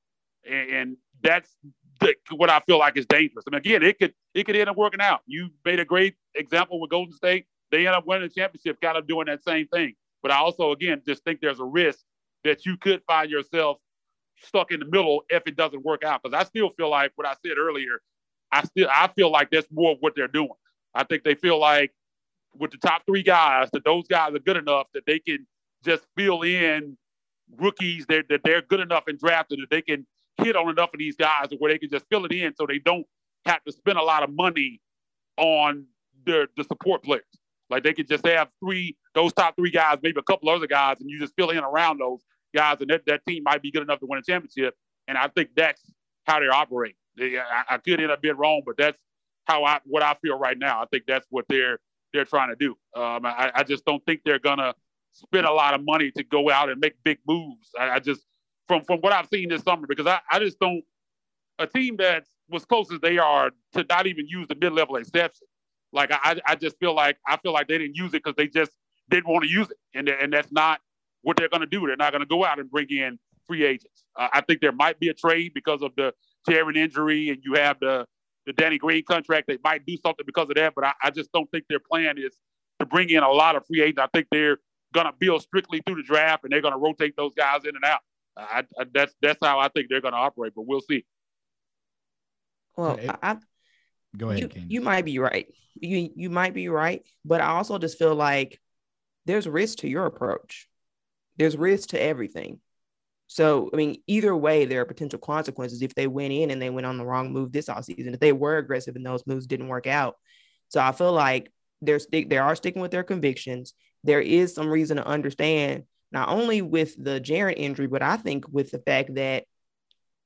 and, and that's the, what I feel like is dangerous. Mean, again, it could it could end up working out. You made a great example with Golden State. They end up winning the championship, kind of doing that same thing. But I also, again, just think there's a risk that you could find yourself stuck in the middle if it doesn't work out. Because I still feel like what I said earlier. I still I feel like that's more of what they're doing. I think they feel like with the top three guys that those guys are good enough that they can just fill in rookies that, that they're good enough and drafted that they can hit on enough of these guys where they can just fill it in so they don't have to spend a lot of money on their the support players. Like they could just have three, those top three guys, maybe a couple other guys, and you just fill in around those guys, and that, that team might be good enough to win a championship. And I think that's how they're operating. They, I, I could end up being wrong, but that's how I what I feel right now. I think that's what they're they're trying to do. Um, I, I, just don't think they're gonna spend a lot of money to go out and make big moves. I, I just from from what I've seen this summer because I, I just don't a team that's was close as they are to not even use the mid level exception. Like I I just feel like I feel like they didn't use it because they just didn't want to use it, and and that's not what they're going to do. They're not going to go out and bring in free agents. Uh, I think there might be a trade because of the tearing injury, and you have the the Danny Green contract. They might do something because of that, but I, I just don't think their plan is to bring in a lot of free agents. I think they're going to build strictly through the draft, and they're going to rotate those guys in and out. I, I, that's that's how I think they're going to operate, but we'll see. Well, I, go ahead. You, you might be right. You you might be right, but I also just feel like there's risk to your approach. There's risk to everything. So, I mean, either way, there are potential consequences if they went in and they went on the wrong move this offseason. If they were aggressive and those moves didn't work out. So I feel like they're stick they are sticking with their convictions. There is some reason to understand not only with the Jaren injury, but I think with the fact that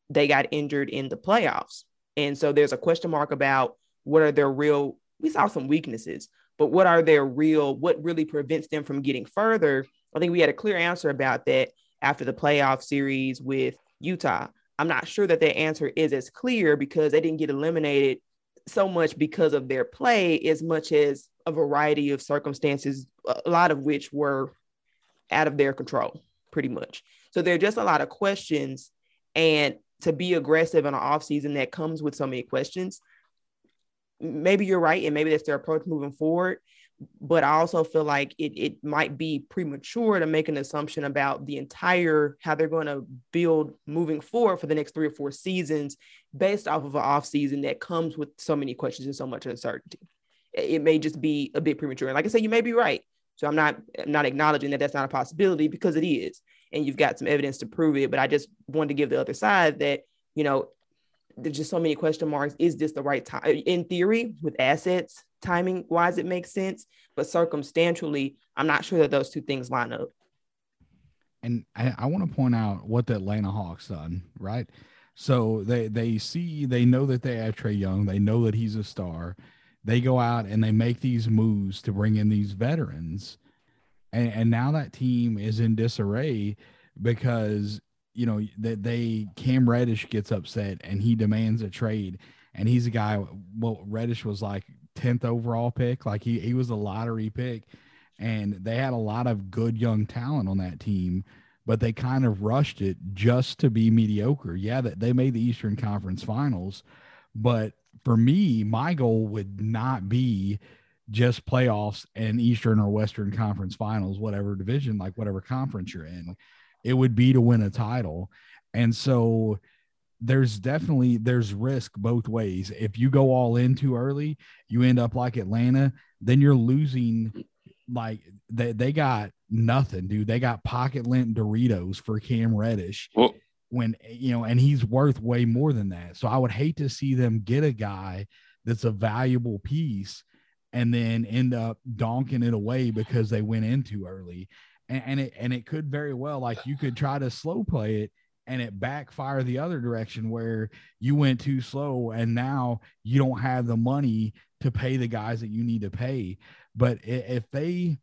they got injured in the playoffs. And so there's a question mark about what are their real, we saw some weaknesses, but what are their real, what really prevents them from getting further? I think we had a clear answer about that after the playoff series with Utah. I'm not sure that their answer is as clear because they didn't get eliminated so much because of their play as much as a variety of circumstances, a lot of which were out of their control, pretty much. So there are just a lot of questions. And to be aggressive in an offseason that comes with so many questions, maybe you're right. And maybe that's their approach moving forward. But I also feel like it, it might be premature to make an assumption about the entire how they're going to build moving forward for the next three or four seasons based off of an offseason that comes with so many questions and so much uncertainty. It may just be a bit premature. And like I said, you may be right. So I'm not I'm not acknowledging that that's not a possibility because it is, and you've got some evidence to prove it. But I just wanted to give the other side that you know there's just so many question marks. Is this the right time? In theory, with assets, timing wise, it makes sense, but circumstantially, I'm not sure that those two things line up. And I, I want to point out what the Atlanta Hawks done, right? So they they see they know that they have Trae Young, they know that he's a star they go out and they make these moves to bring in these veterans. And, and now that team is in disarray because, you know, that they, Cam Reddish gets upset and he demands a trade. And he's a guy, well, Reddish was like 10th overall pick. Like he, he was a lottery pick. And they had a lot of good young talent on that team, but they kind of rushed it just to be mediocre. Yeah, that they made the Eastern Conference Finals, but for me, my goal would not be just playoffs and Eastern or Western Conference Finals, whatever division, like whatever conference you're in. It would be to win a title. And so there's definitely there's risk both ways. If you go all in too early, you end up like Atlanta, then you're losing like they, they got nothing, dude. They got pocket lint Doritos for Cam Reddish. Well, when you know, and he's worth way more than that. So I would hate to see them get a guy that's a valuable piece and then end up donking it away because they went in too early. And, and it and it could very well like you could try to slow play it and it backfire the other direction where you went too slow and now you don't have the money to pay the guys that you need to pay. But if they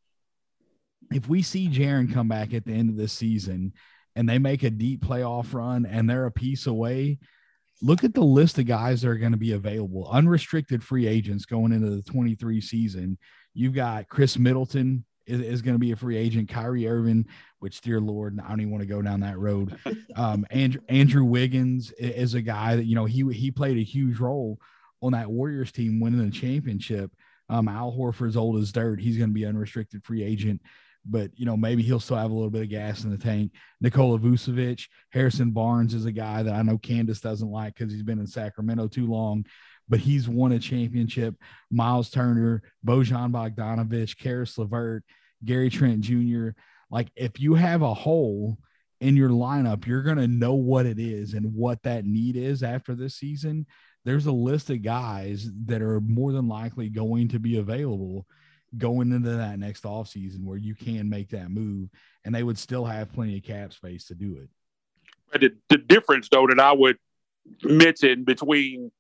if we see Jaren come back at the end of the season and they make a deep playoff run and they're a piece away, look at the list of guys that are going to be available. Unrestricted free agents going into the 23 season. You've got Khris Middleton is, is going to be a free agent. Kyrie Irving, which dear Lord, I don't even want to go down that road. Um, Andrew, Andrew Wiggins is a guy that, you know, he, he played a huge role on that Warriors team winning the championship. Um, Al Horford's old as dirt. He's going to be unrestricted free agent, but you know maybe he'll still have a little bit of gas in the tank. Nikola Vucevic, Harrison Barnes is a guy that I know Candace doesn't like because he's been in Sacramento too long, but he's won a championship. Miles Turner, Bojan Bogdanovic, Caris LeVert, Gary Trent Jr. Like if you have a hole in your lineup, you're going to know what it is and what that need is after this season there's a list of guys that are more than likely going to be available going into that next off season where you can make that move and they would still have plenty of cap space to do it. The, the difference though that I would mention between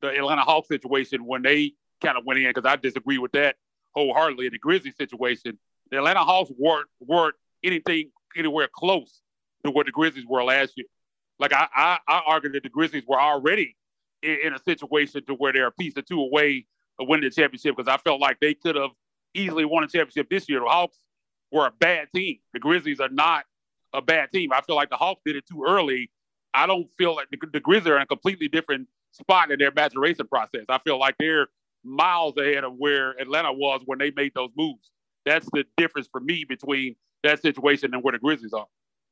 the Atlanta Hawks situation when they kind of went in because I disagree with that wholeheartedly. The Grizzlies situation, the Atlanta Hawks weren't weren't anything anywhere close to what the Grizzlies were last year. Like I I, I argued that the Grizzlies were already in, in a situation to where they're a piece or two away of winning the championship because I felt like they could have easily won a championship this year. The Hawks were a bad team. The Grizzlies are not a bad team. I feel like the Hawks did it too early. I don't feel like the, the Grizzlies are in a completely different spot in their maturation process. I feel like they're miles ahead of where Atlanta was when they made those moves. That's the difference for me between that situation and where the Grizzlies are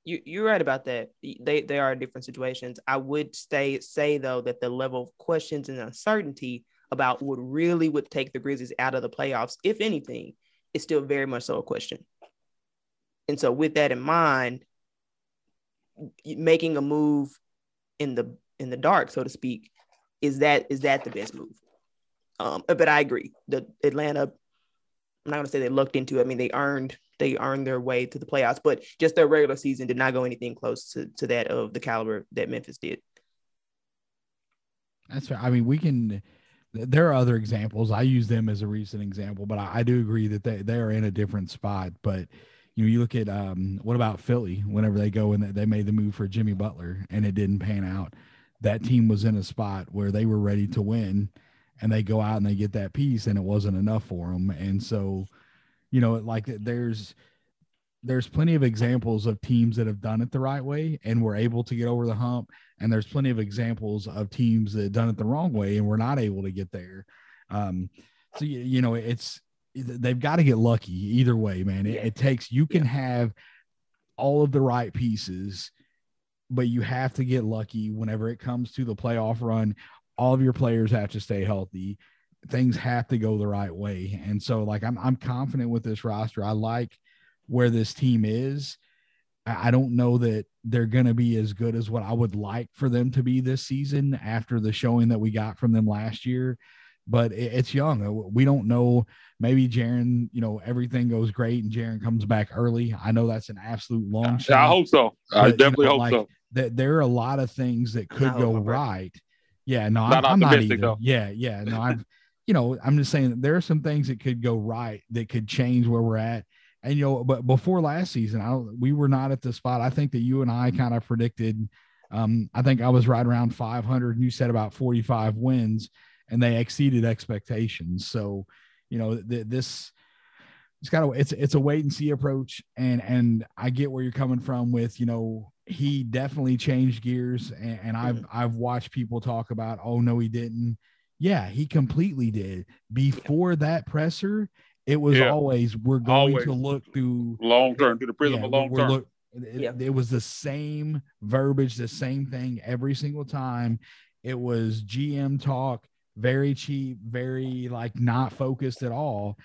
you, you're right about that. They they are different situations. I would stay say though that the level of questions and uncertainty about what really would take the Grizzlies out of the playoffs, if anything, is still very much so a question. And so, with that in mind, making a move in the in the dark, so to speak, is that is that the best move? Um, but I agree. The Atlanta, I'm not gonna say they looked into. It. I mean, they earned they earned their way to the playoffs, but just their regular season did not go anything close to, to that of the caliber that Memphis did. That's right. I mean, we can. There are other examples. I use them as a recent example, but I, I do agree that they they are in a different spot. But you know, you look at um, what about Philly? Whenever they go and they made the move for Jimmy Butler and it didn't pan out, that team was in a spot where they were ready to win, and they go out and they get that piece, and it wasn't enough for them. And so, you know, like there's there's plenty of examples of teams that have done it the right way and were able to get over the hump, and there's plenty of examples of teams that done it the wrong way and were not able to get there. Um, so you, you know, it's they've got to get lucky either way, man. It, it takes you can have all of the right pieces, but you have to get lucky whenever it comes to the playoff run. All of your players have to stay healthy things have to go the right way. And so like I'm I'm confident with this roster. I like where this team is. I don't know that they're going to be as good as what I would like for them to be this season after the showing that we got from them last year. But it's young. Uh, we don't know. Maybe Jaren, you know, everything goes great and Jaren comes back early. I know that's an absolute long shot. I hope so. I definitely you know, hope like, so. That there are a lot of things that could go right. Yeah, no, not I'm, I'm not either. Though. Yeah, yeah, no, I've you know, I'm just saying there are some things that could go right that could change where we're at. And you know, but before last season, I we were not at the spot. I think that you and I kind of predicted. Um, I think I was right around 500, and you said about 45 wins, and they exceeded expectations. So, you know, th- this it's kind of it's it's a wait and see approach, and and I get where you're coming from with you know he definitely changed gears, and, and I've mm-hmm. I've watched people talk about oh no he didn't yeah, he completely did. Before that presser, it was yeah. always we're going always. to look through long term to the prism yeah, of long term. Look, it, yeah. it was the same verbiage, the same thing every single time. It was GM talk, very cheap, very like not focused at all.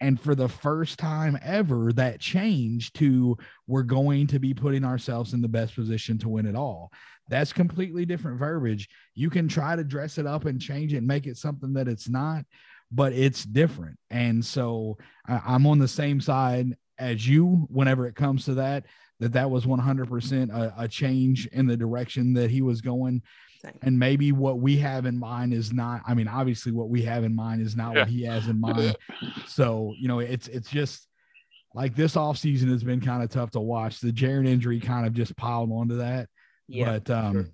And for the first time ever, that changed to we're going to be putting ourselves in the best position to win it all. That's completely different verbiage. You can try to dress it up and change it and make it something that it's not, but it's different. And so I, am on the same side as you whenever it comes to that, that that was 100% a, a change in the direction that he was going. And maybe what we have in mind is not, I mean, obviously what we have in mind is not yeah. what he has in mind. so, you know, it's, it's just, like this offseason has been kind of tough to watch. The Jaren injury kind of just piled onto that. Yeah, but um, sure.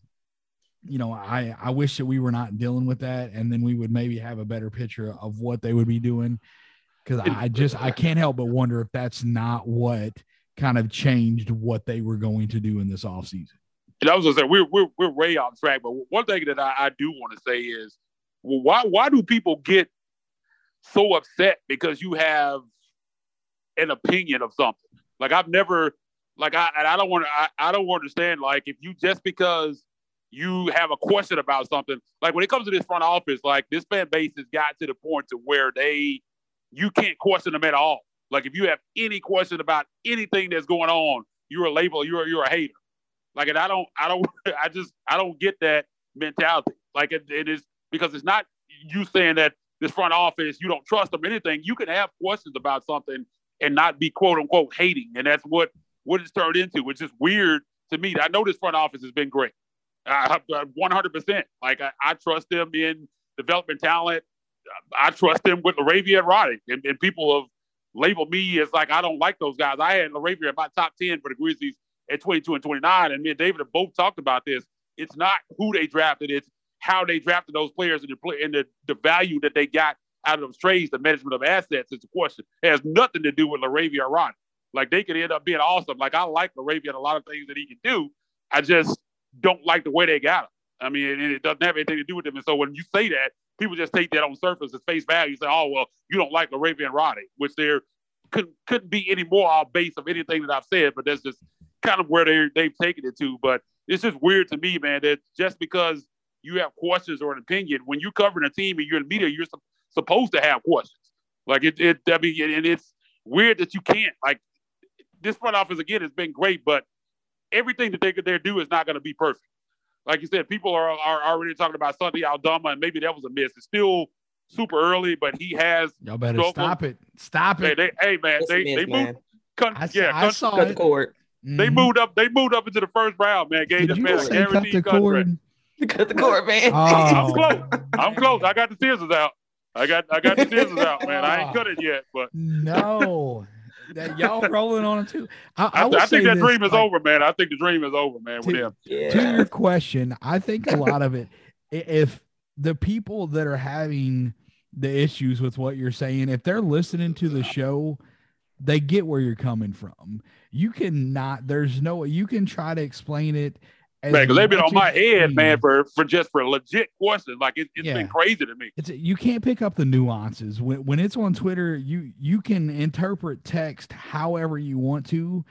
you know, I I wish that we were not dealing with that, and then we would maybe have a better picture of what they would be doing. because I just I can't help but wonder if that's not what kind of changed what they were going to do in this offseason. And I was gonna say we're we're we're way off track, but one thing that I, I do want to say is well, why why do people get so upset because you have an opinion of something? Like I've never like I I don't want to I, I don't understand like if you just because you have a question about something like when it comes to this front office like this fan base has got to the point to where they you can't question them at all like if you have any question about anything that's going on you're a label you're you're a hater like and I don't I don't I just I don't get that mentality like it, it is because it's not you saying that this front office you don't trust them anything you can have questions about something and not be quote unquote hating and that's what what it's turned into, which is weird to me. I know this front office has been great. Uh, 100%. Like, I, I, trust them in development talent. I trust them with LaRavia and Roddy. And, and, people have labeled me as like, I don't like those guys. I had LaRavia in my top 10 for the Grizzlies at 22 and 29. And me and David have both talked about this. It's not who they drafted, it's how they drafted those players and the, and the, the value that they got out of those trades, the management of assets is a question. It has nothing to do with LaRavia or Roddy. Like they could end up being awesome. Like I like LaRavia and a lot of things that he can do. I just don't like the way they got him. I mean, and it doesn't have anything to do with them. And so when you say that, people just take that on surface as face value. Say, oh well, you don't like LaRavia and Roddy, which there couldn't couldn't be any more off base of anything that I've said. But that's just kind of where they they've taken it to. But it's just weird to me, man, that just because you have questions or an opinion, when you're covering a team and you're in media, you're su- supposed to have questions. Like it, it, I mean, and it's weird that you can't. Like this front office again has been great, but everything that they could there do is not going to be perfect. Like you said, people are, are already talking about Santi Aldama, and maybe that was a miss. It's still super early, but he has. Y'all better stop it. Stop it. Hey, they, hey man, they they moved. Con, I, yeah, I saw cut the cord. They mm-hmm. moved up. They moved up into the first round, man. Gave this man a guaranteed contract. Cut the cord, man. Oh. I'm close. I'm close. I got the scissors out. I got I got the scissors out, man. I ain't cut it yet, but no that y'all rolling on it too. I, I, I, I think that this, dream is like, over, man. I think the dream is over, man. To, with him. Yeah. To your question, I think a lot of it, if the people that are having the issues with what you're saying, if they're listening to the show, they get where you're coming from. You cannot. There's no. You can try to explain it man, they've been on my head, man, for for just for legit questions. Like it, has yeah. been crazy to me. It's you can't pick up the nuances when when it's on Twitter. You you can interpret text however you want to,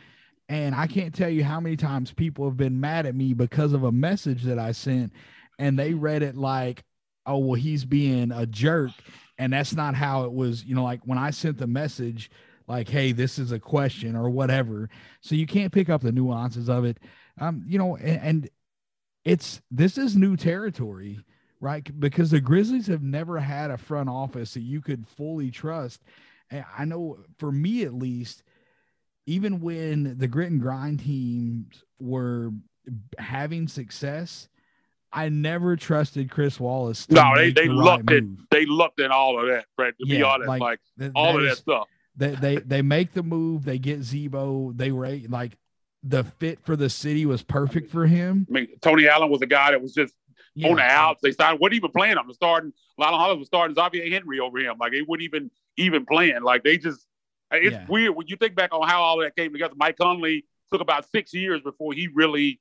and I can't tell you how many times people have been mad at me because of a message that I sent, and they read it like, "Oh, well, he's being a jerk," and that's not how it was. You know, like when I sent the message. Like, hey, this is a question or whatever. So you can't pick up the nuances of it um, you know, and, and it's this is new territory, right? Because the Grizzlies have never had a front office that you could fully trust. And I know for me at least, even when the grit and grind teams were having success, I never trusted Chris Wallace. no, they they the looked right at they looked at all of that, Fred. To yeah, be honest, like, like all of is, that stuff. They, they they make the move. They get Z-Bo. They were like the fit for the city was perfect for him. I mean, Tony Allen was a guy that was just yeah. on the outs. They started what even playing him. Starting Lionel Hollins was starting Xavier Henry over him. Like they wouldn't even even playing. Like they just it's yeah. weird when you think back on how all that came together. Mike Conley took about six years before he really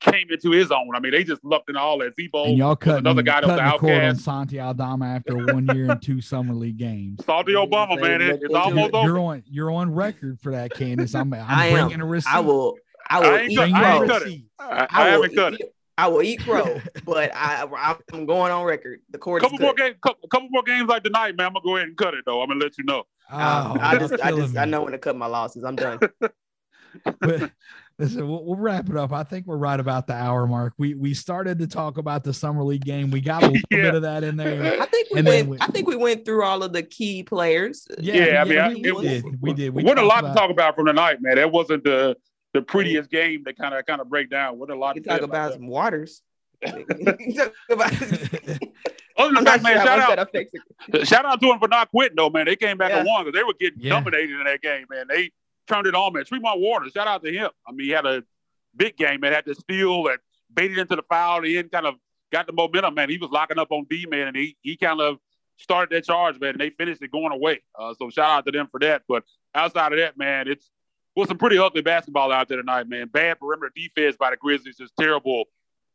came into his own. I mean, they just lucked in all that. Z-Bo and y'all cut another guy that was the outcast. on Santi Aldama after one year and two summer league games. Salty Obama, man, it, it's almost you're, over. You're on you're on record for that, Candace. I'm, I'm I bringing am. a receipt. I will. I will I eat cut, crow. I, cut it. I, I, I haven't cut it. I will eat crow, but I, I'm going on record. The court. Couple more games. Couple, couple more games like tonight, man. I'm gonna go ahead and cut it though. I'm gonna let you know. Oh, I just, I just, me. I know when to cut my losses. I'm done. but Listen, we'll, we'll, wrap it up. I think we're right about the hour mark. We we started to talk about the summer league game. We got a little yeah. bit of that in there. I think we went. We, I think we went through all of the key players. Yeah, yeah I mean, yeah, I, we, it, did. We did. We what a lot about, to talk about from tonight, man. That wasn't the the prettiest game to kind of kind of break down. What a lot to talk about, about some waters. Other than that, man, shout out, shout out to them for not quitting though, man. They came back yeah. and won because they were getting yeah. dominated in that game, man. They turned it on, man. Tremont Waters, shout out to him. I mean, he had a big game, man. Had to steal and baited into the foul. He kind of got the momentum, man. He was locking up on D man, and he he kind of started that charge, man, and they finished it going away. Uh, so shout out to them for that. But outside of that, man, it's was some pretty ugly basketball out there tonight, man. Bad perimeter defense by the Grizzlies, just terrible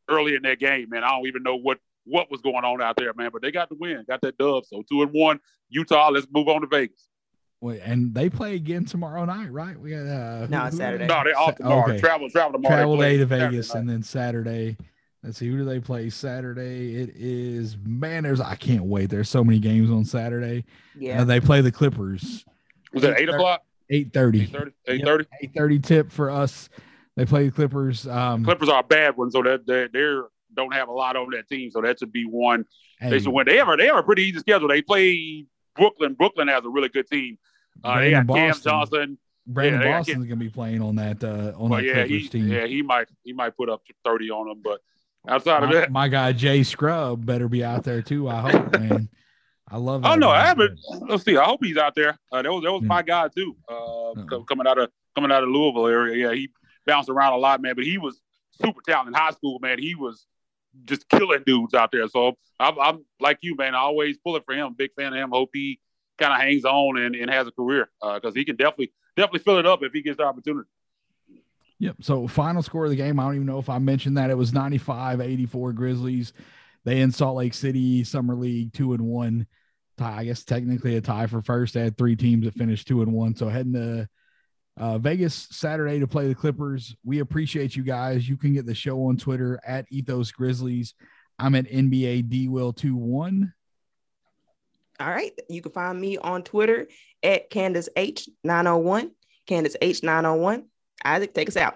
early in that game, man. I don't even know what what was going on out there, man. But they got the win, got that dub. So two and one, Utah. Let's move on to Vegas. Wait, and they play again tomorrow night, right? We got uh, no, it's Saturday. No, they off tomorrow. Okay. Travel, travel tomorrow. Travel day to Vegas, and then Saturday. Let's see, who do they play Saturday? It is man. There's I can't wait. There's so many games on Saturday. Yeah, uh, they play the Clippers. Was it eight o'clock? Eight thirty. Eight thirty. Eight thirty tip for us. They play the Clippers. Um, Clippers are a bad one, so that they they don't have a lot on that team, so that should be one. Hey, they should win. They have a, they have a pretty easy schedule. They play Brooklyn. Brooklyn has a really good team. Uh, they got Boston. Cam Johnson. Brandon yeah, Boston's gonna be playing on that uh, on well, that yeah, he, team. Yeah, he might he might put up thirty on them, but outside my, of that, my guy Jay Scrubb better be out there too. I hope, man. I love. Oh no, I haven't. Let's see. I hope he's out there. Uh, that was that was yeah. my guy too. Uh, uh-huh. coming out of coming out of Louisville area. Yeah, he bounced around a lot, man. But he was super talented in high school, man. He was just killing dudes out there. So I'm, I'm like you, man. I always pull it for him. Big fan of him. Hope he kind of hangs on and, and has a career because uh, he can definitely definitely fill it up if he gets the opportunity. Yep. So final score of the game, I don't even know if I mentioned that it was 95-84 Grizzlies. They in Salt Lake City Summer League two and one. Tie, I guess technically a tie for first. They had three teams that finished two and one. So heading to uh, Vegas Saturday to play the Clippers. We appreciate you guys. You can get the show on Twitter at Ethos Grizzlies. I'm at NBA D Will 21. All right. You can find me on Twitter at Candace H901. Candace H901. Isaac, take us out.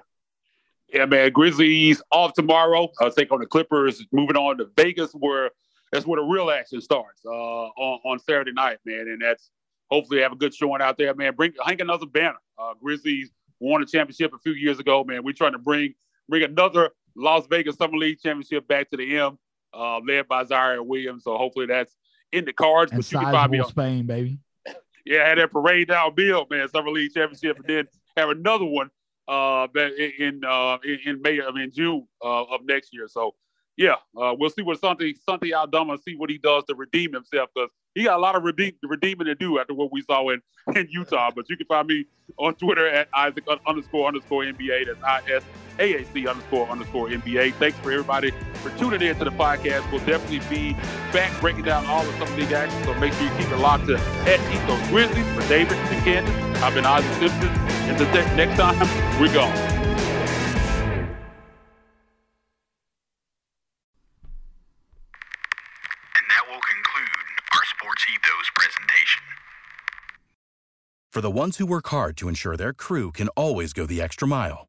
Yeah, man. Grizzlies off tomorrow. I'll take on the Clippers. Moving on to Vegas, where that's where the real action starts uh, on, on Saturday night, man. And that's hopefully have a good showing out there, man. Bring hang another banner. Uh, Grizzlies won a championship a few years ago, man. We're trying to bring bring another Las Vegas Summer League championship back to the M, uh, led by Ziaire Williams. So hopefully that's in the cards. And but you can find me on Spain, baby. Yeah, had that parade down Beale, man. Summer League championship, and then have another one uh, in uh, in May, I mean June uh, of next year. So yeah, uh, we'll see what something Santi Santi Aldama see what he does to redeem himself because he got a lot of redeem, redeeming to do after what we saw in, in Utah. But you can find me on Twitter at Isaac underscore underscore NBA. That's I S A A C underscore underscore NBA. Thanks for everybody for tuning in to the podcast. We'll definitely be back breaking down all of some of these actions. So make sure you keep it locked to at Ethos Grizzlies for David and Candace. I've been Isaac Simpson. And until next time, we're gone. And that will conclude our SportsEthos presentation. For the ones who work hard to ensure their crew can always go the extra mile,